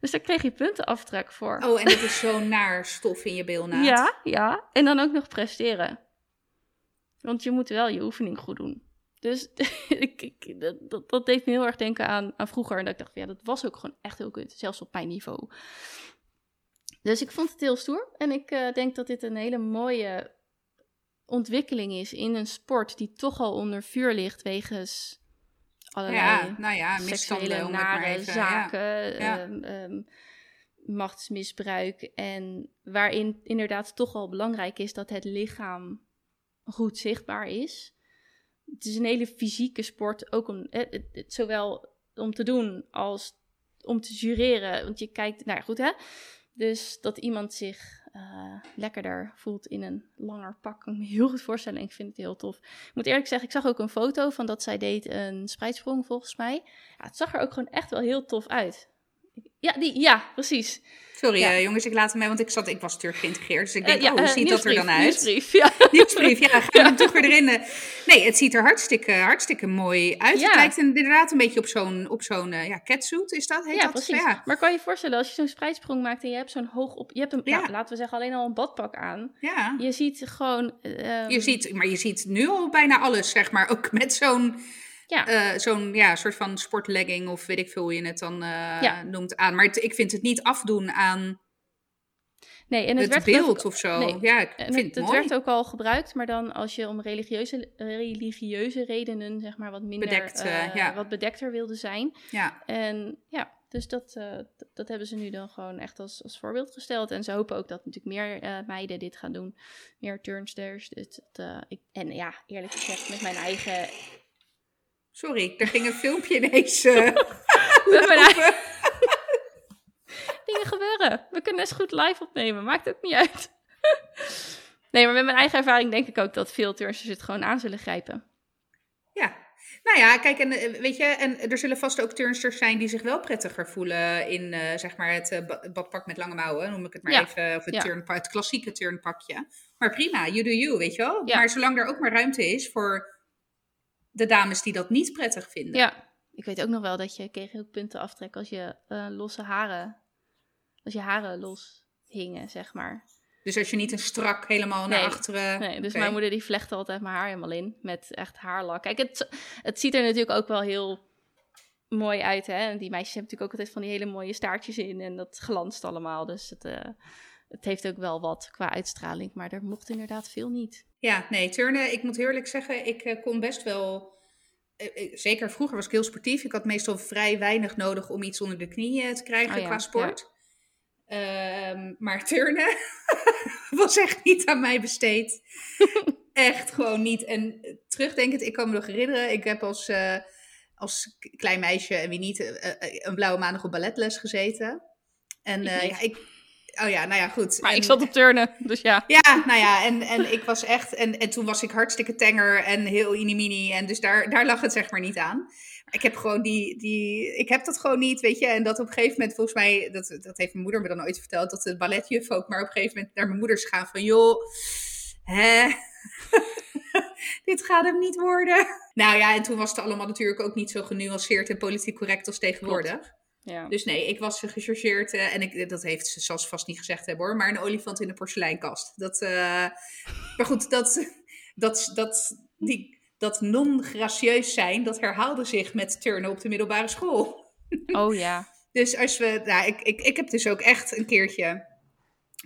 Dus daar kreeg je puntenaftrek voor. Oh, en dat is zo naar stof in je bilnaad. Ja, ja. En dan ook nog presteren. Want je moet wel je oefening goed doen. Dus ik, dat, dat deed me heel erg denken aan, aan vroeger. En dat ik dacht, ja, dat was ook gewoon echt heel kut. Zelfs op mijn niveau. Dus ik vond het heel stoer. En ik eh, denk dat dit een hele mooie ontwikkeling is in een sport die toch al onder vuur ligt wegens allerlei Ja, nou ja, seksuele nare zaken, Ja. ehm, ehm, machtsmisbruik. En waarin inderdaad toch al belangrijk is dat het lichaam goed zichtbaar is. Het is een hele fysieke sport, ook om, eh, het- het- zowel om te doen als om te jureren. Want je kijkt, nou ja, goed hè. Dus dat iemand zich eh, lekkerder voelt in een langer pak, kan ik me heel goed voorstellen. En ik vind het heel tof. Ik moet eerlijk zeggen, ik zag ook een foto van dat zij deed een spreidsprong volgens mij. Ja, het zag er ook gewoon echt wel heel tof uit. Ja, die, ja precies. Sorry Ja. eh, jongens, ik laat hem mee, want ik, zat, ik was terug geïntegreerd. Dus ik denk, Eh, ja, oh, hoe eh, ziet dat er dan uit? Nieuwsbrief, ja. Nieuwsbrief, ja, we hem toch weer erin. Nee, het ziet er hartstikke, hartstikke mooi uit. Ja. Het lijkt inderdaad een beetje op zo'n, op zo'n ja, catsuit, is dat? Heet ja, dat? precies. Ja. Maar kan je je voorstellen, als je zo'n spreidsprong maakt en je hebt zo'n hoog op... Je hebt een, Ja. nou, laten we zeggen, alleen al een badpak aan. ja. Je ziet gewoon... ehm, Je ziet, maar je ziet nu al bijna alles, zeg maar. Ook met zo'n, Ja, eh, zo'n ja, soort van sportlegging of weet ik veel hoe je het dan eh, Ja. noemt aan. Maar het- ik vind het niet afdoen aan nee, en het, het, werd beeld of zo. nee. Ja, ik vind het, het, het mooi. werd ook al gebruikt, maar dan als je om religieuze, religieuze redenen, zeg maar, wat minder... Bedekt, eh, ja. Wat bedekter wilde zijn. Ja. En ja, dus dat, dat hebben ze nu dan gewoon echt als, als voorbeeld gesteld. En ze hopen ook dat natuurlijk meer meiden dit gaan doen. Meer turnsters. Dus dat, ik, en ja, eerlijk gezegd, met mijn eigen... Sorry, er ging een filmpje ineens. eigen dingen gebeuren. We kunnen eens goed live opnemen. Maakt ook niet uit. nee, maar met mijn eigen ervaring denk ik ook dat veel turnsters het gewoon aan zullen grijpen. Ja. Nou ja, kijk, en eh, weet je, en er zullen vast ook turnsters zijn die zich wel prettiger voelen in, eh, zeg maar, het ba- badpak met lange mouwen, noem ik het maar Ja, even, of het, ja. turnpa- het klassieke turnpakje. Maar prima, you do you, weet je wel. Ja. Maar zolang er ook maar ruimte is voor de dames die dat niet prettig vinden. Ja, ik weet ook nog wel dat je kreeg ook punten aftrekken als je eh, losse haren, als je haren los hingen, zeg maar. Dus als je niet een strak helemaal naar achteren... Nee, dus mijn moeder die vlecht altijd mijn haar helemaal in met echt haarlak. Kijk, het, het ziet er natuurlijk ook wel heel mooi uit, hè. En die meisjes hebben natuurlijk ook altijd van die hele mooie staartjes in en dat glanst allemaal. Dus het, eh, het heeft ook wel wat qua uitstraling, maar er mocht inderdaad veel niet. Ja, nee, turnen, ik moet eerlijk zeggen, ik eh, kon best wel... eh, eh, Zeker vroeger was ik heel sportief. Ik had meestal vrij weinig nodig om iets onder de knieën te krijgen Oh ja, qua sport. Ehm, maar turnen was echt niet aan mij besteed. echt gewoon niet. En terugdenkend, ik kan me nog herinneren, ik heb als, als klein meisje en wie niet een blauwe maandag op balletles gezeten. En Ik ja, ik, oh ja, nou ja, goed. Maar En- ik zat op turnen, dus ja. ja, nou ja, en, en ik was echt. En, en toen was ik hartstikke tenger en heel inimini. En dus daar, daar lag het zeg maar niet aan. Ik heb gewoon die, die. Ik heb dat gewoon niet, weet je. En dat op een gegeven moment, volgens mij. Dat, dat heeft mijn moeder me dan ooit verteld. Dat de balletjuf ook maar op een gegeven moment naar mijn moeder gaan van. joh, hè. Dit gaat hem niet worden. Nou ja, en toen was het allemaal natuurlijk ook niet zo genuanceerd en politiek correct als tegenwoordig. Ja. Dus nee, ik was gechargeerd. eh, en ik, dat heeft ze zelfs vast niet gezegd hebben hoor. Maar een olifant in een porseleinkast. Dat, eh, maar goed, dat, dat, dat, die, dat non-gracieus zijn, dat herhaalde zich met turnen op de middelbare school. Oh ja. Dus als we, nou, ik, ik, ik heb dus ook echt een keertje.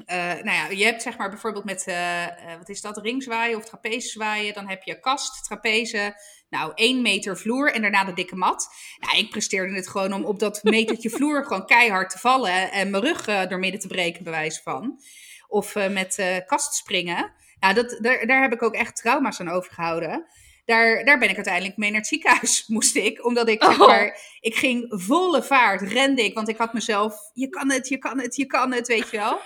eh, nou ja, je hebt zeg maar bijvoorbeeld met, wat is dat, ringzwaaien of trapezezwaaien. Dan heb je kast, trapeze, nou één meter vloer en daarna de dikke mat. Nou, ik presteerde het gewoon om op dat metertje vloer gewoon keihard te vallen en mijn rug eh, door midden te breken, bij wijze van. Of eh, met eh kast springen. Nou, dat, daar, daar heb ik ook echt trauma's aan overgehouden. Daar, daar ben ik uiteindelijk mee naar het ziekenhuis, moest ik. Omdat ik, zeg Oh. maar, ik ging volle vaart, rende ik. Want ik had mezelf, je kan het, je kan het, je kan het, weet je wel.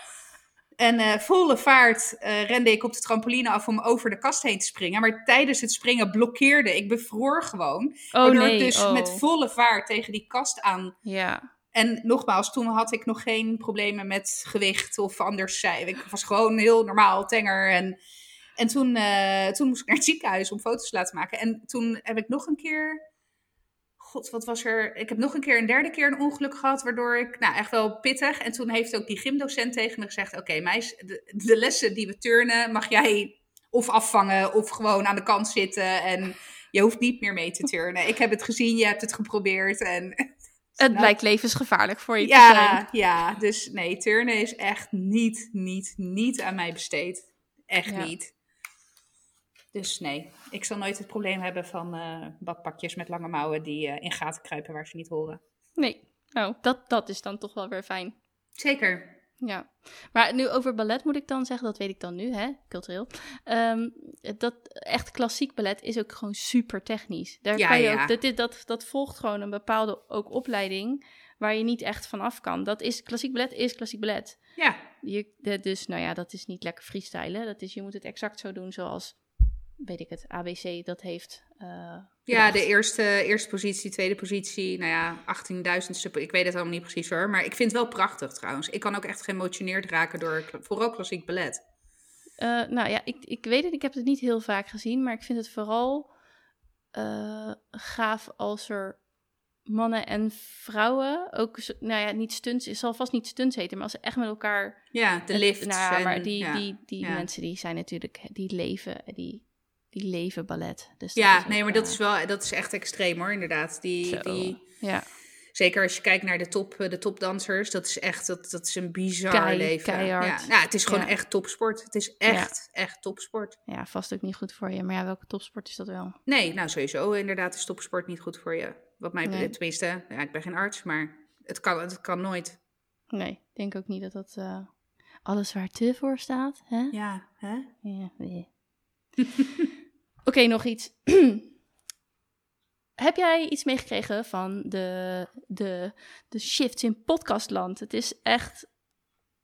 En eh, volle vaart eh, rende ik op de trampoline af om over de kast heen te springen. Maar tijdens het springen blokkeerde ik, bevroor gewoon. Oh waardoor nee. ik dus oh. met volle vaart tegen die kast aan Ja. en nogmaals, toen had ik nog geen problemen met gewicht of anders. Ik was gewoon heel normaal, tenger. En, en toen, eh, toen moest ik naar het ziekenhuis om foto's te laten maken. En toen heb ik nog een keer. God, wat was er? Ik heb nog een keer, een derde keer een ongeluk gehad. Waardoor ik, nou echt wel pittig. En toen heeft ook die gymdocent tegen me gezegd: Oké, meis, de, de lessen die we turnen, mag jij of afvangen of gewoon aan de kant zitten. En je hoeft niet meer mee te turnen. Ik heb het gezien, je hebt het geprobeerd. En Het Nou, blijkt levensgevaarlijk voor je te zijn. ja, ja, dus nee, turnen is echt niet, niet, niet aan mij besteed. Echt Ja. niet. Dus nee, ik zal nooit het probleem hebben van eh, badpakjes met lange mouwen die eh, in gaten kruipen waar ze niet horen. Nee. Nou, dat, dat is dan toch wel weer fijn. Zeker. Ja, maar nu over ballet moet ik dan zeggen, dat weet ik dan nu, hè, cultureel. Ehm, dat echt klassiek ballet is ook gewoon super technisch. Daar Ja, kan je ja. ook, dat, dit- dat, dat volgt gewoon een bepaalde ook opleiding waar je niet echt van af kan. Dat is, klassiek ballet is klassiek ballet. Ja, Je, dus nou ja, dat is niet lekker freestylen. Dat is, je moet het exact zo doen zoals, weet ik het, ABC dat heeft. eh, ja de eerste, eerste positie, tweede positie, nou ja, 18.000ste. Ik weet het allemaal niet precies hoor, maar ik vind het wel prachtig trouwens. Ik kan ook echt geëmotioneerd raken door vooral klassiek ballet. Eh, nou ja, ik, ik weet het, ik heb het niet heel vaak gezien, maar ik vind het vooral eh, gaaf als er mannen en vrouwen ook, nou ja, niet stunts, het zal vast niet stunts heten, maar als ze echt met elkaar. Ja, de lift. Nou ja, maar die, ja. die, die ja. mensen die zijn natuurlijk, die leven, die, die leven ballet. Dus Ja, nee, maar dat eh, is wel, dat is echt extreem hoor, inderdaad. Die, zo. die, Ja, Zeker als je kijkt naar de, top, eh, de topdansers, dat is echt dat, dat is een bizar Kei- leven. keihard. Ja, nou, het is gewoon Ja. echt topsport. Het is echt, echt topsport. ja, vast ook niet goed voor je, maar ja, welke topsport is dat wel? Nee, nou sowieso inderdaad is topsport niet goed voor je. Wat mij Nee. betreft, tenminste, ja, ik ben geen arts, maar het kan, het kan nooit. Nee, ik denk ook niet dat dat eh, alles waar te voor staat, hè? Ja, hè? Ja, nee. Oké, nog iets. Heb jij iets meegekregen van de, de, de shifts in podcastland? Het is echt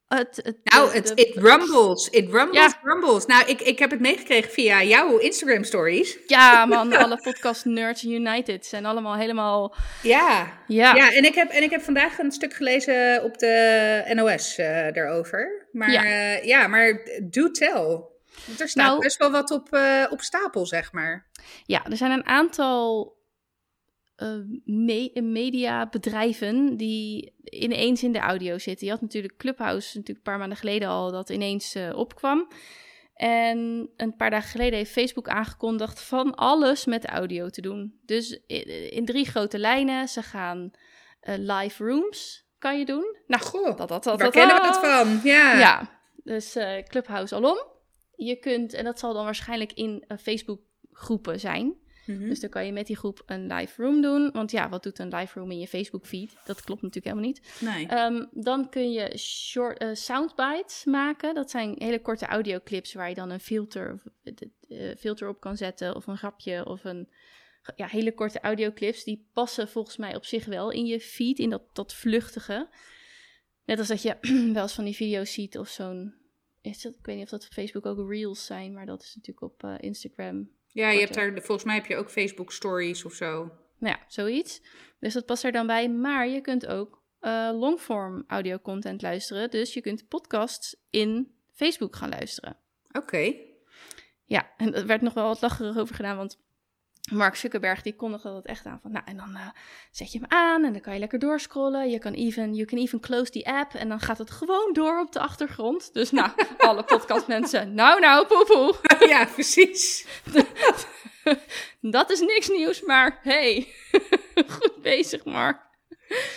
Het, het, Nou, het, de- it rumbles. It rumbles, Ja. rumbles. Nou, ik, ik heb het meegekregen via jouw Instagram stories. Ja, man, alle podcast nerds United zijn allemaal helemaal... Ja. Ja, Ja, en ik, heb, en ik heb vandaag een stuk gelezen op de NOS eh, daarover. Maar Ja. ja, ja maar do tell. Want er staat Nou- best wel wat op, eh, op stapel, zeg maar. Ja, er zijn een aantal eh, me- mediabedrijven die ineens in de audio zitten. Je had natuurlijk Clubhouse natuurlijk een paar maanden geleden al dat ineens eh, opkwam. En een paar dagen geleden heeft Facebook aangekondigd van alles met audio te doen. Dus in, in drie grote lijnen. Ze gaan live rooms, kan je doen. Nou, Goh, dat, dat, dat, dat, kennen we dat. het van? Ja. Ja, dus Clubhouse alom. Je kunt, en dat zal dan waarschijnlijk in eh, Facebook groepen zijn. Mhm. Dus dan kan je met die groep een live room doen. Want ja, wat doet een live room in je Facebook feed? Dat klopt natuurlijk helemaal niet. Nee. Ehm, dan kun je short, eh, soundbites maken. Dat zijn hele korte audioclips waar je dan een filter, of, eh, filter op kan zetten. Of een grapje of een ja, hele korte audioclips. Die passen volgens mij op zich wel in je feed, in dat, dat vluchtige. Net als dat je wel eens van die video's ziet of zo'n... Is dat, ik weet niet of dat op Facebook ook reels zijn, maar dat is natuurlijk op eh, Instagram ja, je hebt daar, volgens mij heb je ook Facebook stories of zo. Nou ja, zoiets. Dus dat past er dan bij. Maar je kunt ook eh, longform audio content luisteren. Dus je kunt podcasts in Facebook gaan luisteren. Oké. Ja, en er werd nog wel wat lacherig over gedaan, want Mark Zuckerberg die kondigde dat echt aan van, nou en dan eh, zet je hem aan en dan kan je lekker doorscrollen. Je kan even, you can even close the app en dan gaat het gewoon door op de achtergrond. Dus nou, alle podcastmensen, nou nou, poepoe. ja, precies. Dat is niks nieuws, maar hey, goed bezig Mark.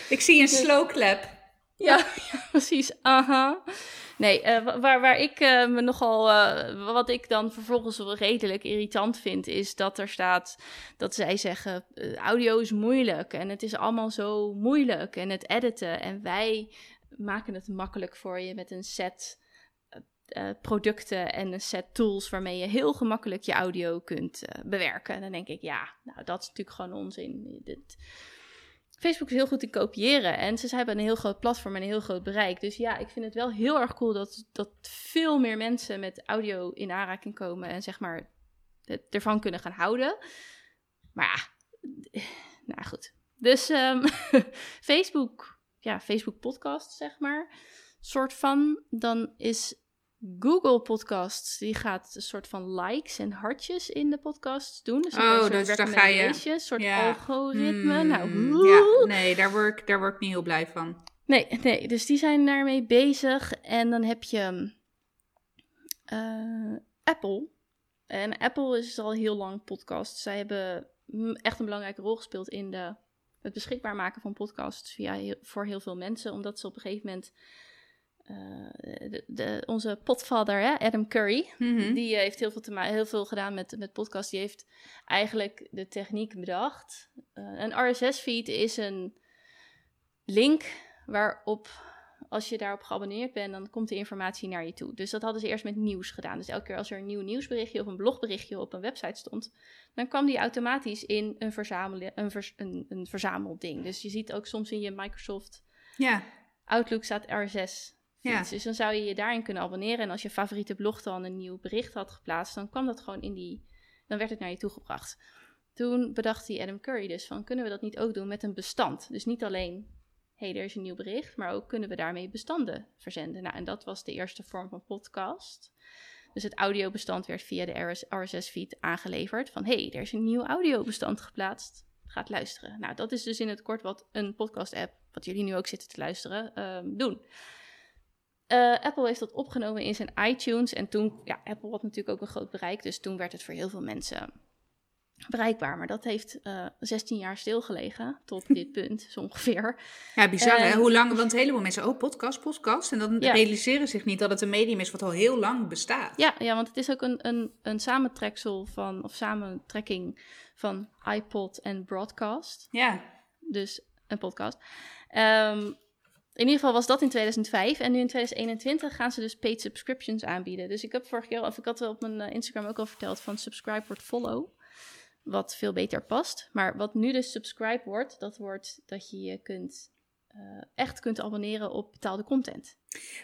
Ik zie een slow clap. Ja, ja precies. Aha. Nee, eh, wa- waar, waar ik eh, me nogal. eh, wat ik dan vervolgens wel redelijk irritant vind, is dat er staat dat zij zeggen: audio is moeilijk en het is allemaal zo moeilijk en het editen. En wij maken het makkelijk voor je met een set. producten en een set tools waarmee je heel gemakkelijk je audio kunt bewerken. En dan denk ik, ja, nou dat is natuurlijk gewoon onzin. Dit, Facebook is heel goed in kopiëren en ze hebben een heel groot platform en een heel groot bereik. Dus ja, ik vind het wel heel erg cool dat, dat veel meer mensen met audio in aanraking komen en zeg maar het ervan kunnen gaan houden. Maar ja, nou goed. Dus ehm, Facebook, ja, Facebook podcast zeg maar, soort van. Dan is Google Podcasts, die gaat een soort van likes en hartjes in de podcasts doen. Dus Oh, dus dan ga je- Een soort algoritme. Hmm, nou, ja, nee, daar word, ik, daar word ik niet heel blij van. Nee, nee, dus die zijn daarmee bezig. En dan heb je eh, Apple. En Apple is al heel lang podcast. Zij hebben mm, echt een belangrijke rol gespeeld in de, het beschikbaar maken van podcasts via voor heel veel mensen. Omdat ze op een gegeven moment. Eh, de, de- onze potvader, hè, Adam Curry, Mhm. die heeft heel veel, te heel veel gedaan met, met podcast. Die heeft eigenlijk de techniek bedacht. Eh, een RSS-feed is een link waarop, als je daarop geabonneerd bent, dan komt de informatie naar je toe. Dus dat hadden ze eerst met nieuws gedaan. Dus elke keer als er een nieuw nieuwsberichtje of een blogberichtje op een website stond, dan kwam die automatisch in een, verzamel, een, vers- een, een verzamelding. Dus je ziet ook soms in je Microsoft Ja, Outlook staat RSS. Dus dan zou je je daarin kunnen abonneren. En als je favoriete blog dan een nieuw bericht had geplaatst, dan kwam dat gewoon in die. Dan werd het naar je toegebracht. Toen bedacht die Adam Curry dus van kunnen we dat niet ook doen met een bestand? Dus niet alleen hé, hey, er is een nieuw bericht, maar ook kunnen we daarmee bestanden verzenden. Nou, en dat was de eerste vorm van podcast. Dus het audiobestand werd via de RSS-feed aangeleverd van hé, hey, er is een nieuw audiobestand geplaatst. Gaat luisteren. Nou, dat is dus in het kort wat een podcast-app, wat jullie nu ook zitten te luisteren, ehm, doen. Eh, Apple heeft dat opgenomen in zijn iTunes. En toen, ja, Apple had natuurlijk ook een groot bereik. Dus toen werd het voor heel veel mensen bereikbaar. Maar dat heeft eh 16 jaar stilgelegen. Tot dit punt, zo ongeveer. ja bizar hè? En- Hoe lang, want een heleboel mensen, oh podcast, podcast. En dan Ja. realiseren zich niet dat het een medium is wat al heel lang bestaat. Ja, ja, want het is ook een, een, een samentreksel van, of samentrekking van iPod en broadcast. Ja, Dus een podcast. Ehm, in ieder geval was dat in 2005. En nu in 2021 gaan ze dus paid subscriptions aanbieden. Dus ik heb vorige keer, of ik had op mijn eh, Instagram ook al verteld van subscribe wordt follow. Wat veel beter past. Maar wat nu dus subscribe wordt, dat wordt dat je je kunt echt kunt abonneren op betaalde content.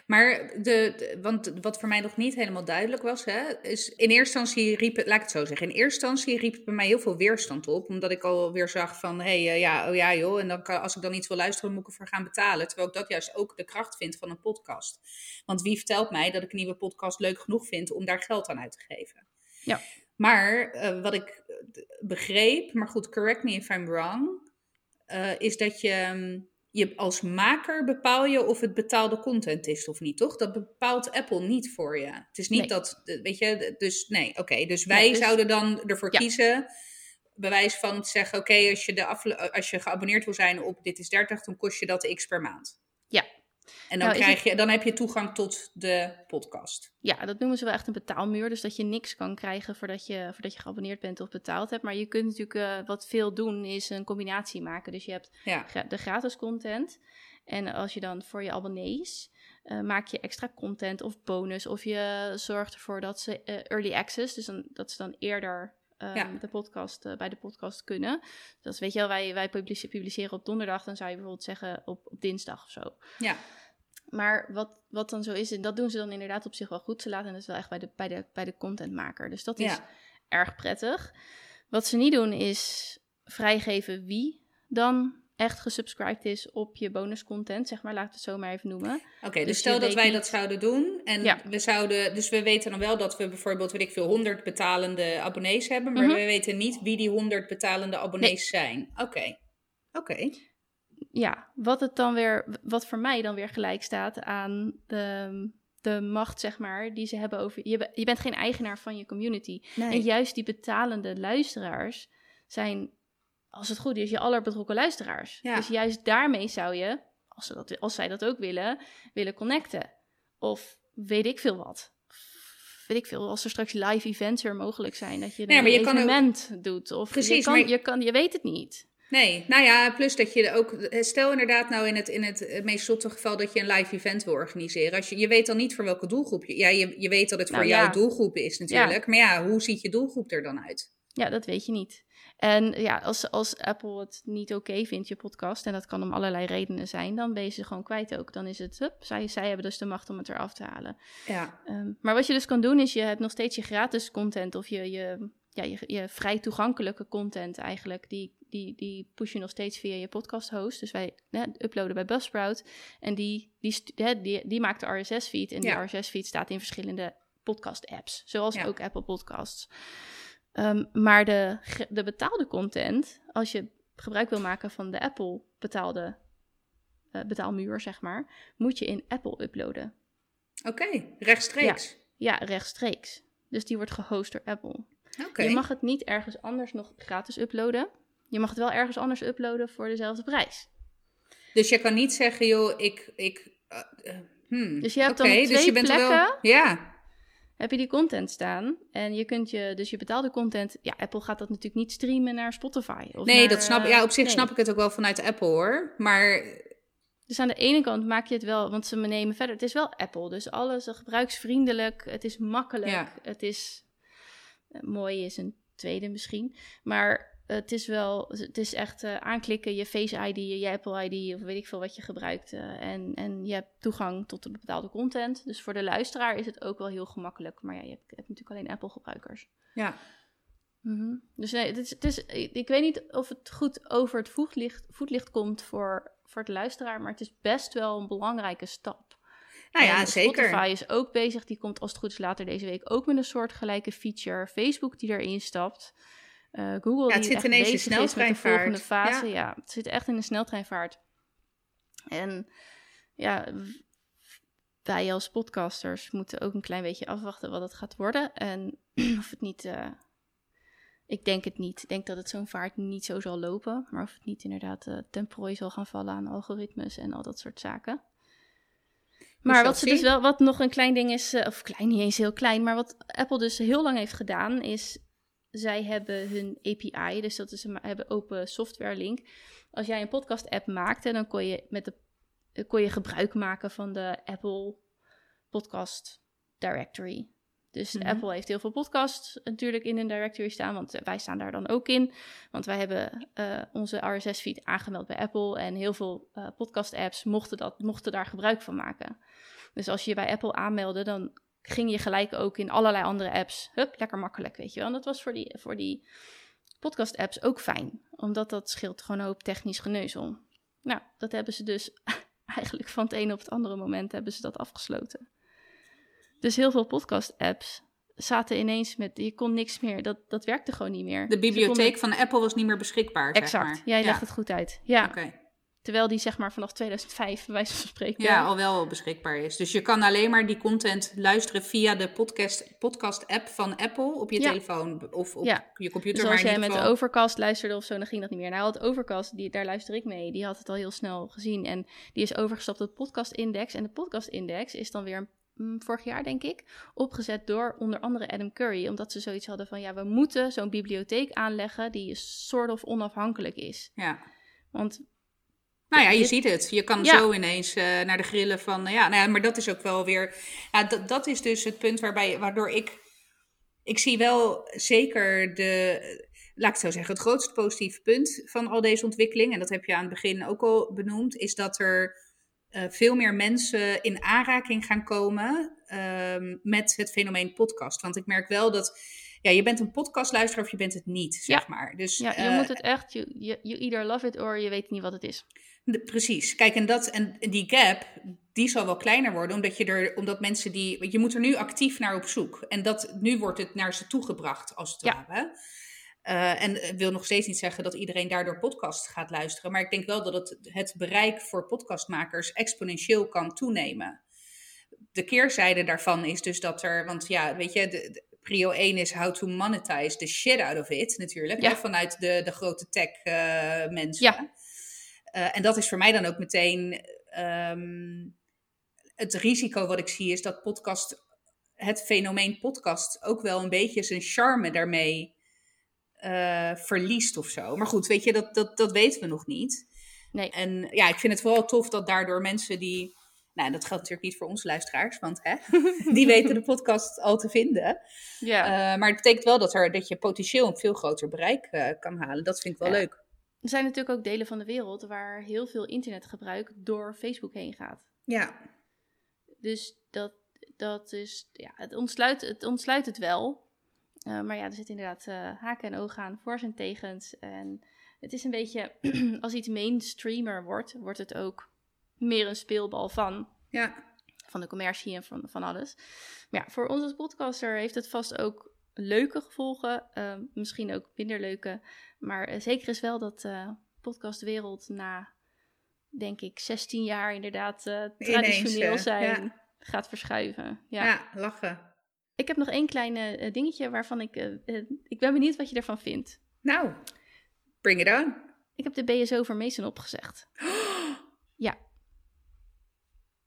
Maar de, de- want wat voor mij nog niet helemaal duidelijk was, hè, is in eerste instantie riep het, laat ik het zo zeggen, in eerste instantie riep het bij mij heel veel weerstand op, omdat ik alweer zag van, hé, hey, eh, ja, oh ja joh, en dan kan, als ik dan iets wil luisteren, moet ik ervoor gaan betalen, terwijl ik dat juist ook de kracht vind van een podcast. Want wie vertelt mij dat ik een nieuwe podcast leuk genoeg vind om daar geld aan uit te geven? Ja. Maar eh, wat ik eh, begreep, maar goed, correct me if I'm wrong, eh, is dat je, mm, je als maker bepaal je of het betaalde content is of niet, toch? Dat bepaalt Apple niet voor je. Het is niet Nee. dat, weet je, dus nee, oké. dus wij dus- zouden dan ervoor Ja. kiezen, bewijs van te zeggen, oké, als, je de afle- als je geabonneerd wil zijn op Dit is 30, dan kost je dat x per maand. Ja. En dan, Nou, krijg je, dan heb je toegang tot de podcast. Ja, dat noemen ze wel echt een betaalmuur. Dus dat je niks kan krijgen voordat je, voordat je geabonneerd bent of betaald hebt. Maar je kunt natuurlijk eh, wat veel doen, is een combinatie maken. Dus je hebt Ja, gra- de gratis content. En als je dan voor je abonnees eh, maak je extra content of bonus. Of je zorgt ervoor dat ze eh, early access, dus dan, dat ze dan eerder ehm, Ja. de podcast, eh, bij de podcast kunnen. Dus weet je wel, wij, wij publice- publiceren op donderdag, dan zou je bijvoorbeeld zeggen op, op dinsdag of zo. ja, Maar wat, wat dan zo is, en dat doen ze dan inderdaad op zich wel goed. Ze laten het wel echt bij de, bij de, bij de contentmaker. Dus dat is ja. erg prettig. Wat ze niet doen is vrijgeven wie dan echt gesubscribed is op je bonuscontent, zeg maar, laat het zo maar even noemen. Oké, dus, Dus stel dat wij niet- dat zouden doen. En Ja. we zouden, dus we weten dan wel dat we bijvoorbeeld, weet ik veel, 100 betalende abonnees hebben. Maar Mhm. we weten niet wie die 100 betalende abonnees zijn. Oké. Oké. Ja, wat het dan weer, wat voor mij dan weer gelijk staat aan de, de macht, zeg maar, die ze hebben over. Je, je bent geen eigenaar van je community. En juist die betalende luisteraars zijn, als het goed is, je allerbetrokken luisteraars. Ja. Dus juist daarmee zou je, als, ze dat, als zij dat ook willen, willen connecten. Of weet ik veel wat. Weet ik veel, als er straks live events weer mogelijk zijn, dat je Nee, een maar je kan ook- evenement doet. Of Precies, je, kan, maar- je, kan, je weet het niet. Nee, nou ja, plus dat je ook, stel inderdaad nou in het, in het meest zotte geval dat je een live event wil organiseren. Als je, je weet dan niet voor welke doelgroep je, ja, je, je weet dat het voor Nou, jouw doelgroep is natuurlijk. Maar ja, hoe ziet je doelgroep er dan uit? Ja, dat weet je niet. En ja, als, als Apple het niet oké vindt, je podcast, en dat kan om allerlei redenen zijn, dan ben je ze gewoon kwijt ook. Dan is het, hup, zij, zij hebben dus de macht om het eraf te halen. Ja, Ehm, maar wat je dus kan doen, is je hebt nog steeds je gratis content of je, je, ja, je, je vrij toegankelijke content eigenlijk. Die, die, die push je nog steeds via je podcast host. Dus wij hè, uploaden bij Buzzsprout. En die, die, hè, die, die maakt de RSS-feed. En die. RSS-feed staat in verschillende podcast-apps. Zoals Ja. ook Apple Podcasts. Ehm, maar de, de betaalde content, als je gebruik wil maken van de Apple betaalde eh, betaalmuur, zeg maar, moet je in Apple uploaden. oké, rechtstreeks. Ja, rechtstreeks. Dus die wordt gehost door Apple. Oké. Je mag het niet ergens anders nog gratis uploaden. Je mag het wel ergens anders uploaden voor dezelfde prijs. Dus je kan niet zeggen, joh, ik. ik eh, eh, hmm, Dus je hebt dan dus je twee bent plekken- Wel, ja, Heb je die content staan en je kunt je, dus je betaalde content, ja, Apple gaat dat natuurlijk niet streamen naar Spotify. Of nee, naar, dat snap Ja, op zich nee. snap ik het ook wel vanuit Apple hoor. Maar Dus aan de ene kant maak je het wel, want ze nemen verder. Het is wel Apple, dus alles is gebruiksvriendelijk. Het is makkelijk. Ja. Het is eh, mooi is een tweede misschien, maar het is wel, het is echt eh, aanklikken je Face ID, je Apple ID of weet ik veel wat je gebruikt eh, en en je hebt toegang tot de betaalde content. Dus voor de luisteraar is het ook wel heel gemakkelijk. Maar ja, je hebt, je hebt natuurlijk alleen Apple gebruikers. ja, Mhm. Dus nee, het is, het is, ik weet niet of het goed over het voetlicht, voetlicht komt voor, voor het luisteraar, maar het is best wel een belangrijke stap. nou ja, zeker. Spotify is ook bezig, die komt als het goed is later deze week ook met een soortgelijke feature. Facebook die erin stapt. Eh, Google Ja, het die zit ineens in de sneltreinvaart. volgende fase. Ja. Ja. het zit echt in de sneltreinvaart. En ja, wij als podcasters moeten ook een klein beetje afwachten wat het gaat worden. En of het niet... eh, ik denk het niet. Ik denk dat het zo'n vaart niet zo zal lopen. Maar of het niet inderdaad eh ten prooi zal gaan vallen aan algoritmes en al dat soort zaken. Maar wat ze dus wel, wat nog een klein ding is, of klein niet eens heel klein, maar wat Apple dus heel lang heeft gedaan, is zij hebben hun API, dus dat is een hebben open software link. Als jij een podcast app maakte, dan kon je met de eh, kon je gebruik maken van de Apple Podcast Directory. Dus Mhm. Apple heeft heel veel podcasts natuurlijk in een directory staan, want eh, wij staan daar dan ook in. Want wij hebben eh, onze RSS-feed aangemeld bij Apple en heel veel podcast-apps mochten, dat, mochten daar gebruik van maken. Dus als je je bij Apple aanmeldde, dan ging je gelijk ook in allerlei andere apps. Hup, lekker makkelijk, weet je wel. En dat was voor die, voor die podcast-apps ook fijn, omdat dat scheelt gewoon een hoop technisch geneuzel. Nou, dat hebben ze dus eigenlijk van het ene op het andere moment hebben ze dat afgesloten. Dus heel veel podcast-apps zaten ineens met, je kon niks meer, dat, dat werkte gewoon niet meer. De bibliotheek konden- van Apple was niet meer beschikbaar, zeg exact, maar. jij ja. legt het goed uit. Ja, Oké. Terwijl die zeg maar vanaf 2005, bij wijze van spreken. Ja, al wel beschikbaar is. Dus je kan alleen maar die content luisteren via de podcast, podcast app van Apple op je Ja. telefoon of op Ja. je computer. Dus als jij met geval- Overcast luisterde of zo, dan ging dat niet meer. Nou, het Overcast, die, daar luister ik mee, die had het al heel snel gezien. En die is overgestapt op de Podcast Index. En de Podcast Index is dan weer, mm, vorig jaar denk ik, opgezet door onder andere Adam Curry. Omdat ze zoiets hadden van, ja, we moeten zo'n bibliotheek aanleggen die soort of onafhankelijk is. Ja. Want Nou ja, je ziet het. Je kan Ja. zo ineens eh, naar de grillen van. eh, ja, nou ja, maar dat is ook wel weer. Dat, dat is dus het punt waarbij, waardoor ik. Ik zie wel zeker de. Laat ik het zo zeggen. Het grootste positieve punt van al deze ontwikkeling. En dat heb je aan het begin ook al benoemd. Is dat er eh, veel meer mensen in aanraking gaan komen. ehm, met het fenomeen podcast. Want ik merk wel dat. Ja, je bent een podcastluisteraar of je bent het niet, zeg Ja. maar. Dus, ja, je eh, moet het echt, you, you either love it or je weet niet wat het is. De- precies. Kijk, en, dat, en die gap, die zal wel kleiner worden, omdat, je er, omdat mensen die... Je moet er nu actief naar op zoek. En dat, nu wordt het naar ze toegebracht, als het Ja. ware. Eh, en ik wil nog steeds niet zeggen dat iedereen daardoor podcast gaat luisteren. Maar ik denk wel dat het, het bereik voor podcastmakers exponentieel kan toenemen. De keerzijde daarvan is dus dat er... Want ja, weet je, de, de- prio 1 is how to monetize the shit out of it, natuurlijk. Ja. Hè, vanuit de, de grote tech eh, mensen. Ja. Eh, en dat is voor mij dan ook meteen ehm, het risico wat ik zie, is dat podcast, het fenomeen podcast ook wel een beetje zijn charme daarmee eh, verliest of zo. Maar goed, weet je, dat, dat, dat weten we nog niet. Nee. En ja, ik vind het vooral tof dat daardoor mensen die. Nou, dat geldt natuurlijk niet voor onze luisteraars, want hè, die weten de podcast al te vinden. Ja. Eh, maar het betekent wel dat, er, dat je potentieel een veel groter bereik kan halen. Dat vind ik wel Ja. leuk. Er zijn natuurlijk ook delen van de wereld waar heel veel internetgebruik door Facebook heen gaat. Ja, Dus dat, dat is, ja, het ontsluit het, ontsluit het wel. Eh, maar ja, er zitten inderdaad eh, haken en ogen aan, voor's en tegens. En het is een beetje, als iets mainstreamer wordt, wordt het ook meer een speelbal van, ja. van de commercie en van, van alles. Maar ja, voor ons als podcaster heeft het vast ook leuke gevolgen. eh, misschien ook minder leuke. Maar eh, zeker is wel dat de podcastwereld na, denk ik, 16 jaar inderdaad eh, traditioneel eh, zijn ja. gaat verschuiven. Ja. Ja, lachen. Ik heb nog één klein eh, dingetje waarvan ik... eh, eh, ik ben benieuwd wat je ervan vindt. Nou, bring it on. Ik heb de BSO voor Mason opgezegd. Ja.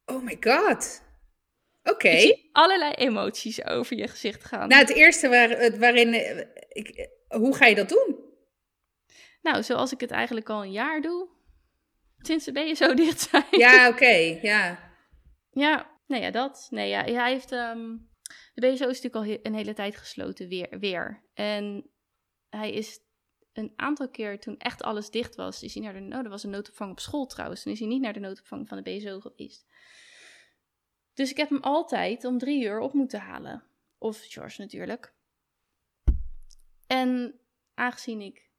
Oh my god. Oké. Zie allerlei emoties over je gezicht gaan. Nou, het eerste waar, het- waarin... eh, Ik, hoe ga je dat doen? Nou, zoals ik het eigenlijk al een jaar doe. Sinds de BSO dicht zijn. Ja, oké. ja. Ja, nou ja, dat. Nee, ja, hij heeft... ehm, de BSO is natuurlijk al he- een hele tijd gesloten weer, weer. En hij is een aantal keer, toen echt alles dicht was, is hij naar de... Oh, er was een noodopvang op school trouwens. Toen is hij niet naar de noodopvang van de BSO geweest. Dus ik heb hem altijd om drie uur op moeten halen. Of George natuurlijk. En aangezien ik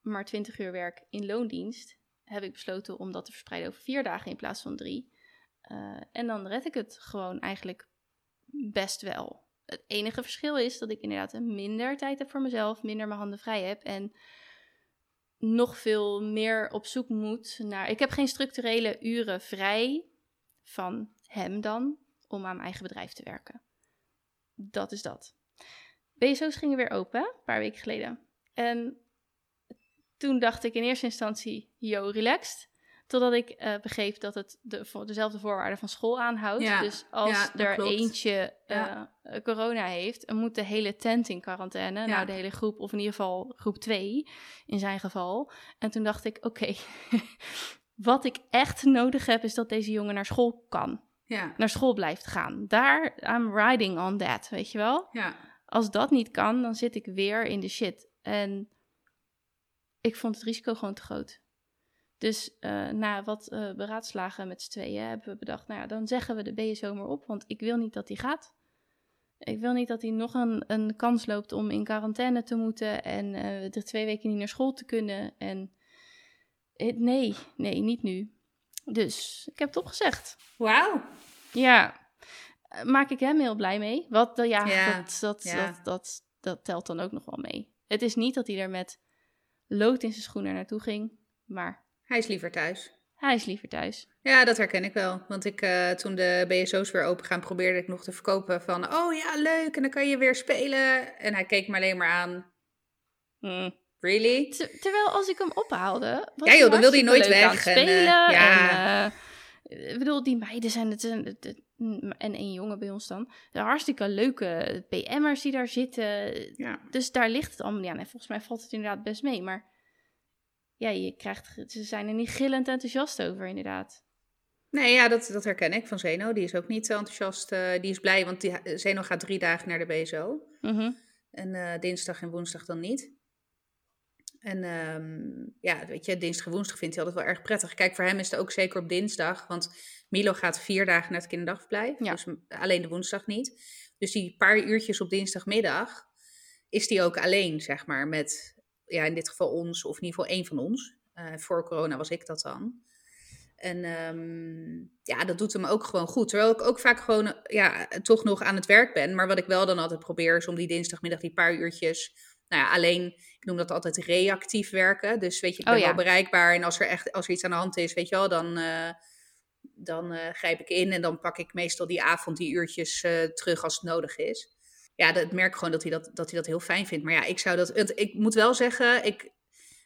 maar 20 uur werk in loondienst, heb ik besloten om dat te verspreiden over vier dagen in plaats van drie. Eh, en dan red ik het gewoon eigenlijk best wel. Het enige verschil is dat ik inderdaad minder tijd heb voor mezelf, minder mijn handen vrij heb en nog veel meer op zoek moet naar. Ik heb geen structurele uren vrij van hem dan om aan mijn eigen bedrijf te werken. Dat is dat. BSO's gingen weer open, een paar weken geleden. En toen dacht ik in eerste instantie, yo, relaxed. Totdat ik eh, begreep dat het de, dezelfde voorwaarden van school aanhoudt. Ja, Dus als ja, er klopt. eentje eh, Ja. eh, corona heeft, moet de hele tent in quarantaine. Nou, de hele groep, of in ieder geval groep 2 in zijn geval. En toen dacht ik, oké, wat ik echt nodig heb, is dat deze jongen naar school kan. Ja. naar school blijft gaan. Daar, I'm riding on that, weet je wel? Ja. Als dat niet kan, dan zit ik weer in de shit. En ik vond het risico gewoon te groot. Dus eh, na wat eh, beraadslagen met z'n tweeën hebben we bedacht, nou ja, dan zeggen we de BSO maar op, want ik wil niet dat hij gaat. Ik wil niet dat hij nog een, een kans loopt om in quarantaine te moeten en eh er twee weken niet naar school te kunnen. En nee, nee, niet nu. Dus ik heb het opgezegd. Wauw. Ja, Eh, maak ik hem heel blij mee. Wat, eh, ja, Ja, Dat, dat, ja. Dat, dat, dat telt dan ook nog wel mee. Het is niet dat hij er met lood in zijn schoenen naartoe ging, maar Hij is liever thuis. hij is liever thuis. Ja, dat herken ik wel. Want ik, eh, toen de BSO's weer open gaan, probeerde ik nog te verkopen van... Oh ja, leuk, en dan kan je weer spelen. En hij keek me alleen maar aan. Hm. Really? Ter- terwijl als ik hem ophaalde. Was Ja, joh, dan wilde hij nooit weg en, spelen. ja. En, eh, ik bedoel, die meiden zijn het. het- En één jongen bij ons dan. De hartstikke leuke PM'ers die daar zitten. Ja. Dus daar ligt het allemaal niet aan. En volgens mij valt het inderdaad best mee. Maar ja, je krijgt, ze zijn er niet gillend enthousiast over, inderdaad. Nee, ja, dat, dat herken ik van Zeno. Die is ook niet enthousiast. eh, die is blij, want die, Zeno gaat drie dagen naar de BSO. Mhm. En dinsdag en woensdag dan niet. En ehm, ja, weet je, dinsdag en woensdag vindt hij altijd wel erg prettig. Kijk, voor hem is het ook zeker op dinsdag. Want Milo gaat vier dagen naar het kinderdagverblijf. Ja. Dus alleen de woensdag niet. Dus die paar uurtjes op dinsdagmiddag is die ook alleen, zeg maar. Met, ja, in dit geval ons, of in ieder geval één van ons. Eh, voor corona was ik dat dan. En ehm, ja, dat doet hem ook gewoon goed. Terwijl ik ook vaak gewoon, ja, toch nog aan het werk ben. Maar wat ik wel dan altijd probeer, is om die dinsdagmiddag die paar uurtjes... Nou ja, alleen, ik noem dat altijd reactief werken. Dus weet je, ik Oh ben ja. wel bereikbaar. En als er echt als er iets aan de hand is, weet je wel, dan, eh, dan eh, grijp ik in. En dan pak ik meestal die avond die uurtjes eh, terug als het nodig is. Ja, dat ik merk gewoon dat hij dat, dat hij dat heel fijn vindt. Maar ja, ik zou dat. Ik moet wel zeggen, ik,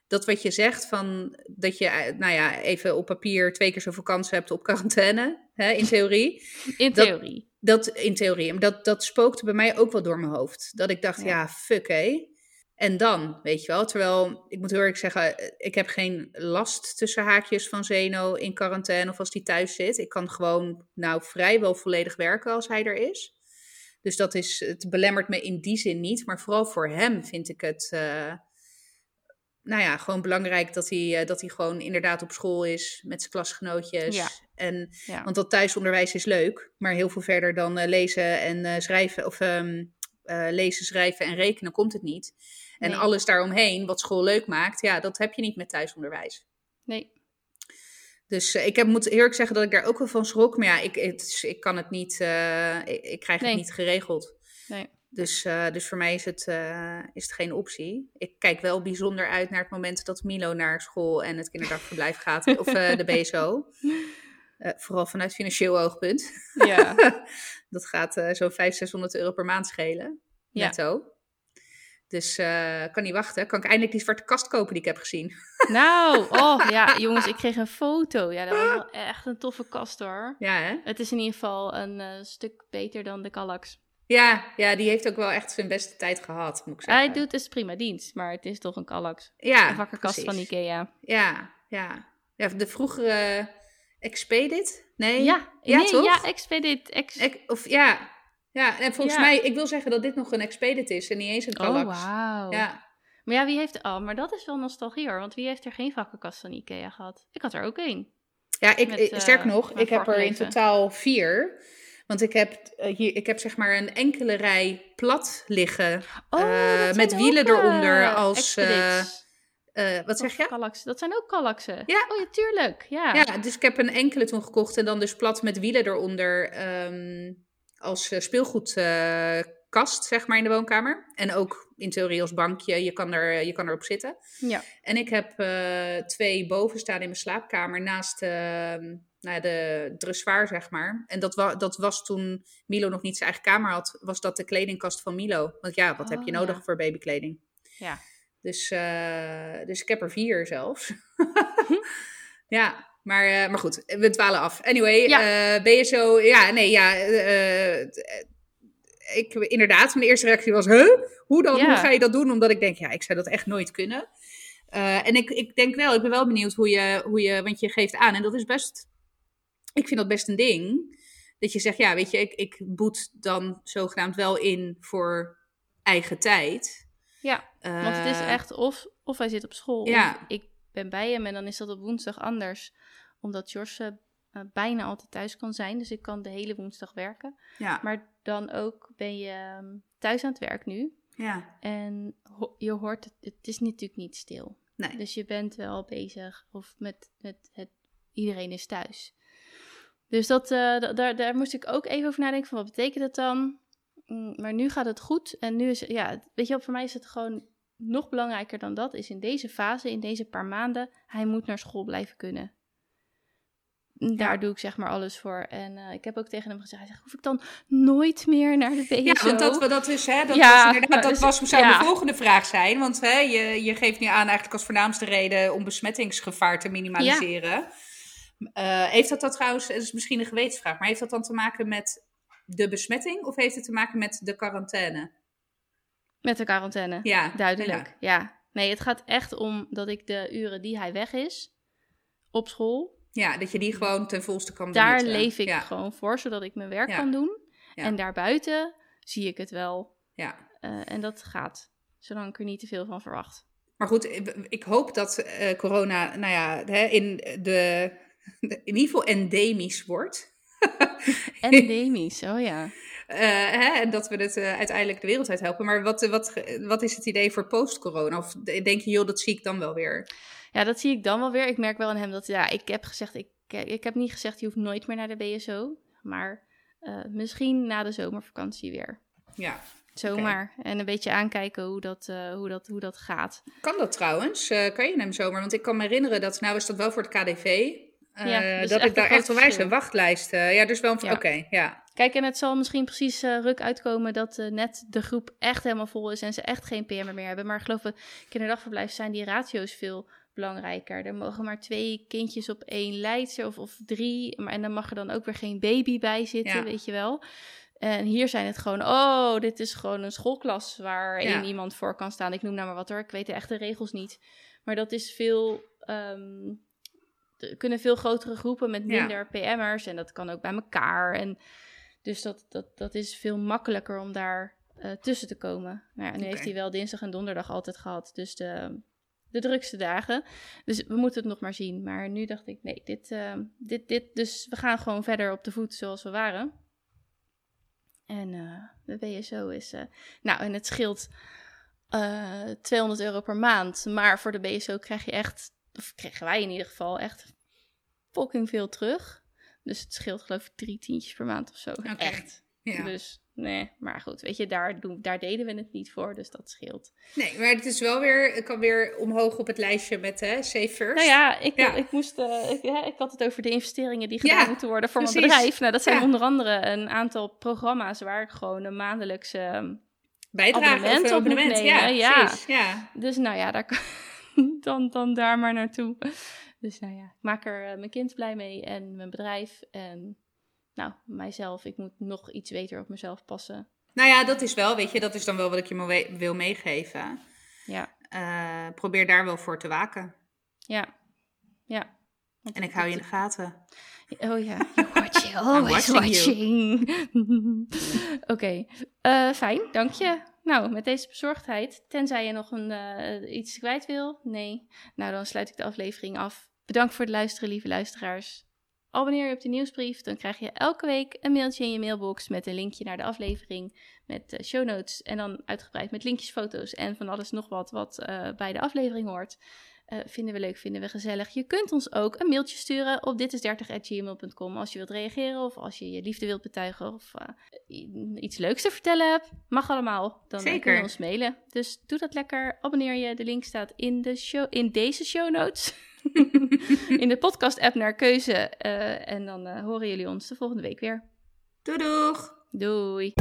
dat wat je zegt van dat je, nou ja, even op papier twee keer zoveel kans hebt op quarantaine, hè, in theorie. In Dat- theorie. Dat in theorie. Dat, dat spookte bij mij ook wel door mijn hoofd. Dat ik dacht, Ja. ja, fuck hé. En dan, weet je wel. Terwijl, ik moet heel eerlijk zeggen, ik heb geen last tussen haakjes van Zeno in quarantaine of als die thuis zit. Ik kan gewoon nou vrijwel volledig werken als hij er is. Dus dat is, het belemmert me in die zin niet. Maar vooral voor hem vind ik het, eh, nou ja, gewoon belangrijk dat hij, eh, dat hij gewoon inderdaad op school is met zijn klasgenootjes. Ja. En Ja. want dat thuisonderwijs is leuk, maar heel veel verder dan eh, lezen en schrijven of ehm, eh, lezen, schrijven en rekenen komt het niet. En Nee. alles daaromheen wat school leuk maakt, ja, dat heb je niet met thuisonderwijs. Nee. Dus eh, ik heb, moet eerlijk zeggen dat ik daar ook wel van schrok. Maar ja, ik, het, ik kan het niet, eh, ik, ik krijg Nee. het niet geregeld. Nee. Dus, dus voor mij is het, is het geen optie. Ik kijk wel bijzonder uit naar het moment dat Milo naar school en het kinderdagverblijf gaat. of de BSO. Eh, vooral vanuit financieel oogpunt. Ja. Dat gaat eh, zo'n 500, 600 euro per maand schelen. Ja. Netto. Dus eh, kan niet wachten. Kan ik eindelijk die zwarte kast kopen die ik heb gezien. Nou, oh ja, jongens, ik kreeg een foto. Ja, dat was wel echt een toffe kast hoor. Ja, hè? Het is in ieder geval een stuk beter dan de Kallax. Ja, ja, die heeft ook wel echt zijn beste tijd gehad, moet ik zeggen. Hij doet dus prima dienst, maar het is toch een Kallax. ja, een wakkerkast van. Ikea. Ja, ja. ja de vroegere Expedit? Nee? Ja, Ja, nee, toch? ja, Expedit. Ex Ex- of ja. Ja, en volgens Ja. mij, ik wil zeggen dat dit nog een Expedit is en niet eens een oh, Kallax. wauw. Ja. Maar ja, wie heeft... Oh, maar dat is wel nostalgie hoor. Want wie heeft er geen vakkenkast van Ikea gehad? Ik had er ook één. Ja, ik, Met, eh, sterker nog, ik heb er in totaal vier. Want ik heb, eh, hier, ik heb zeg maar een enkele rij plat liggen. Oh, Eh, met wielen eronder als, eh, Eh, wat zeg je? Kallaxen. Dat zijn ook Kallaxen. Ja. Oh ja, tuurlijk. Ja. Ja, dus ik heb een enkele toen gekocht en dan dus plat met wielen eronder ehm, als eh, speelgoedkast, zeg maar, in de woonkamer. En ook in theorie als bankje, je kan, er, je kan erop zitten. Ja. En ik heb eh, twee boven staan in mijn slaapkamer naast ehm, nou de dressoir, zeg maar. En dat, wa dat was toen Milo nog niet zijn eigen kamer had, was dat de kledingkast van Milo. Want ja, wat heb je Oh, nodig ja. voor babykleding? Ja. Dus, eh, dus ik heb er vier zelfs. ja, maar, eh, maar goed, we dwalen af. Anyway, Ja. eh, BSO, ja, nee, ja. eh, ik, inderdaad, mijn eerste reactie was, huh? Hoe dan? Ja. Hoe ga je dat doen? Omdat ik denk, ja, ik zou dat echt nooit kunnen. Eh, en ik, ik denk wel, ik ben wel benieuwd hoe je, hoe je, want je geeft aan, en dat is best, ik vind dat best een ding, Dat je zegt, ja, weet je, ik, ik boet dan zogenaamd wel in voor eigen tijd. Ja, want het is Eh, echt of, of hij zit op school Ja. of ik ben bij hem en dan is dat op woensdag anders. Omdat Jos eh, eh, bijna altijd thuis kan zijn, dus ik kan de hele woensdag werken. Ja, Maar dan ook ben je ehm, thuis aan het werk nu ja, en ho- je hoort, het, het is natuurlijk niet stil. nee. Dus je bent wel bezig of met, met het, iedereen is thuis. Dus dat, da- daar, daar moest ik ook even over nadenken van wat betekent het dan? Mm, maar nu gaat het goed en nu is, ja, weet je wel, voor mij is het gewoon nog belangrijker dan dat, is in deze fase, in deze paar maanden, hij moet naar school blijven kunnen. Daar Ja. doe ik zeg maar alles voor. En eh, ik heb ook tegen hem gezegd, hij zegt, hoef ik dan nooit meer naar de BSO? Ja, want dat, dat is, hè, dat, Ja, was, inderdaad, dat dus- was, zou ja. de volgende vraag zijn. Want hè, je, je geeft nu aan eigenlijk als voornaamste reden om besmettingsgevaar te minimaliseren. Eh, heeft dat dan trouwens, het is misschien een gewetensvraag, maar heeft dat dan te maken met de besmetting of heeft het te maken met de quarantaine? Met de quarantaine. Ja, Duidelijk, ja. Nee, het gaat echt om dat ik de uren die hij weg is op school, Ja, dat je die gewoon ten volste kan daar benutten. leef ik ja. gewoon voor, zodat ik mijn werk Ja. kan doen. En daarbuiten zie ik het wel. Ja. Eh, en dat gaat, zolang ik er niet te veel van verwacht. Maar goed, ik- ik hoop dat eh, corona, nou ja, hè, in, de, in ieder geval endemisch wordt. Endemisch, oh ja. Eh, hè, en dat we het eh, uiteindelijk de wereld uit helpen. Maar wat, wat, wat is het idee voor post-corona? Of denk je, joh, dat zie ik dan wel weer? Ja, dat zie ik dan wel weer. Ik merk wel aan hem dat, ja, ik heb gezegd, ik, ik heb niet gezegd, je hoeft nooit meer naar de BSO. Maar eh, misschien na de zomervakantie weer. Ja. Zomaar. En een beetje aankijken hoe dat, eh, hoe dat, hoe dat gaat. Kan dat trouwens? Eh, kan je hem zomaar? Want ik kan me herinneren dat, nou is dat wel voor het KDV, eh, Ja, dus dat ik daar echt onwijs een wachtlijst... eh, ja, dus wel. Oké, ja. Kijk, en het zal misschien precies eh, ruk uitkomen dat eh, net de groep echt helemaal vol is en ze echt geen PM'er meer hebben. Maar geloof, ik, kinderdagverblijf zijn die ratio's veel belangrijker. Er mogen maar twee kindjes op één leidster of, of drie. Maar, en dan mag er dan ook weer geen baby bij zitten, Ja. weet je wel. En hier zijn het gewoon, oh, dit is gewoon een schoolklas waar Ja. één iemand voor kan staan. Ik noem nou maar wat hoor, ik weet de echte regels niet. Maar dat is veel, ehm, er kunnen veel grotere groepen met Ja. minder PM'ers en dat kan ook bij elkaar. En dus dat, dat, dat is veel makkelijker om daar eh, tussen te komen. Nou ja, nu heeft hij wel dinsdag en donderdag altijd gehad, dus de, de drukste dagen. Dus we moeten het nog maar zien. Maar nu dacht ik, nee, dit, eh, dit, dit, dus we gaan gewoon verder op de voet zoals we waren. En eh, de BSO is, nou, en het scheelt eh 200 euro per maand. Maar voor de BSO krijg je echt, of kregen wij in ieder geval echt fucking veel terug. Dus het scheelt geloof ik drie tientjes per maand of zo. Echt. ja. Dus nee, maar goed, weet je, daar, doen, daar deden we het niet voor, dus dat scheelt. Nee, maar het is wel weer... Het kan weer omhoog op het lijstje met hè, Safe First. Nou ja, ik, Ja. ik moest, eh, ik, hè, ik had het over de investeringen die gedaan Ja, moeten worden voor mijn bedrijf. Nou, dat zijn Ja. onder andere een aantal programma's waar ik gewoon een maandelijkse ehm, Bijdrage abonnement of moet abonnement. nemen, Ja, ja. precies. Ja. Dus nou ja, daar kan, dan, dan daar maar naartoe. Dus nou ja, ik maak er eh, mijn kind blij mee en mijn bedrijf. En nou, mijzelf, ik moet nog iets beter op mezelf passen. Nou ja, dat is wel, weet je, dat is dan wel wat ik je wil meegeven. Ja, Eh, probeer daar wel voor te waken. ja, ja. Want En ik hou je in de gaten. Oh ja, you're watching, always watching watching. Oké, eh, fijn, dank je. Nou, met deze bezorgdheid, tenzij je nog een, eh, iets kwijt wil, nee. Nou, dan sluit ik de aflevering af. Bedankt voor het luisteren, lieve luisteraars. Abonneer je op de nieuwsbrief, dan krijg je elke week een mailtje in je mailbox met een linkje naar de aflevering, met eh, show notes en dan uitgebreid met linkjes, foto's en van alles nog wat wat eh, bij de aflevering hoort. Eh, vinden we leuk, vinden we gezellig. Je kunt ons ook een mailtje sturen op ditis30.gmail.com als je wilt reageren of als je je liefde wilt betuigen of eh, iets leuks te vertellen hebt. Mag allemaal. Dan eh, kun Zeker. je ons mailen. Dus doe dat lekker. Abonneer je. De link staat in, de show, in deze show notes. in de podcast app naar keuze. En dan horen jullie ons de volgende week weer. Doei doeg! Doei.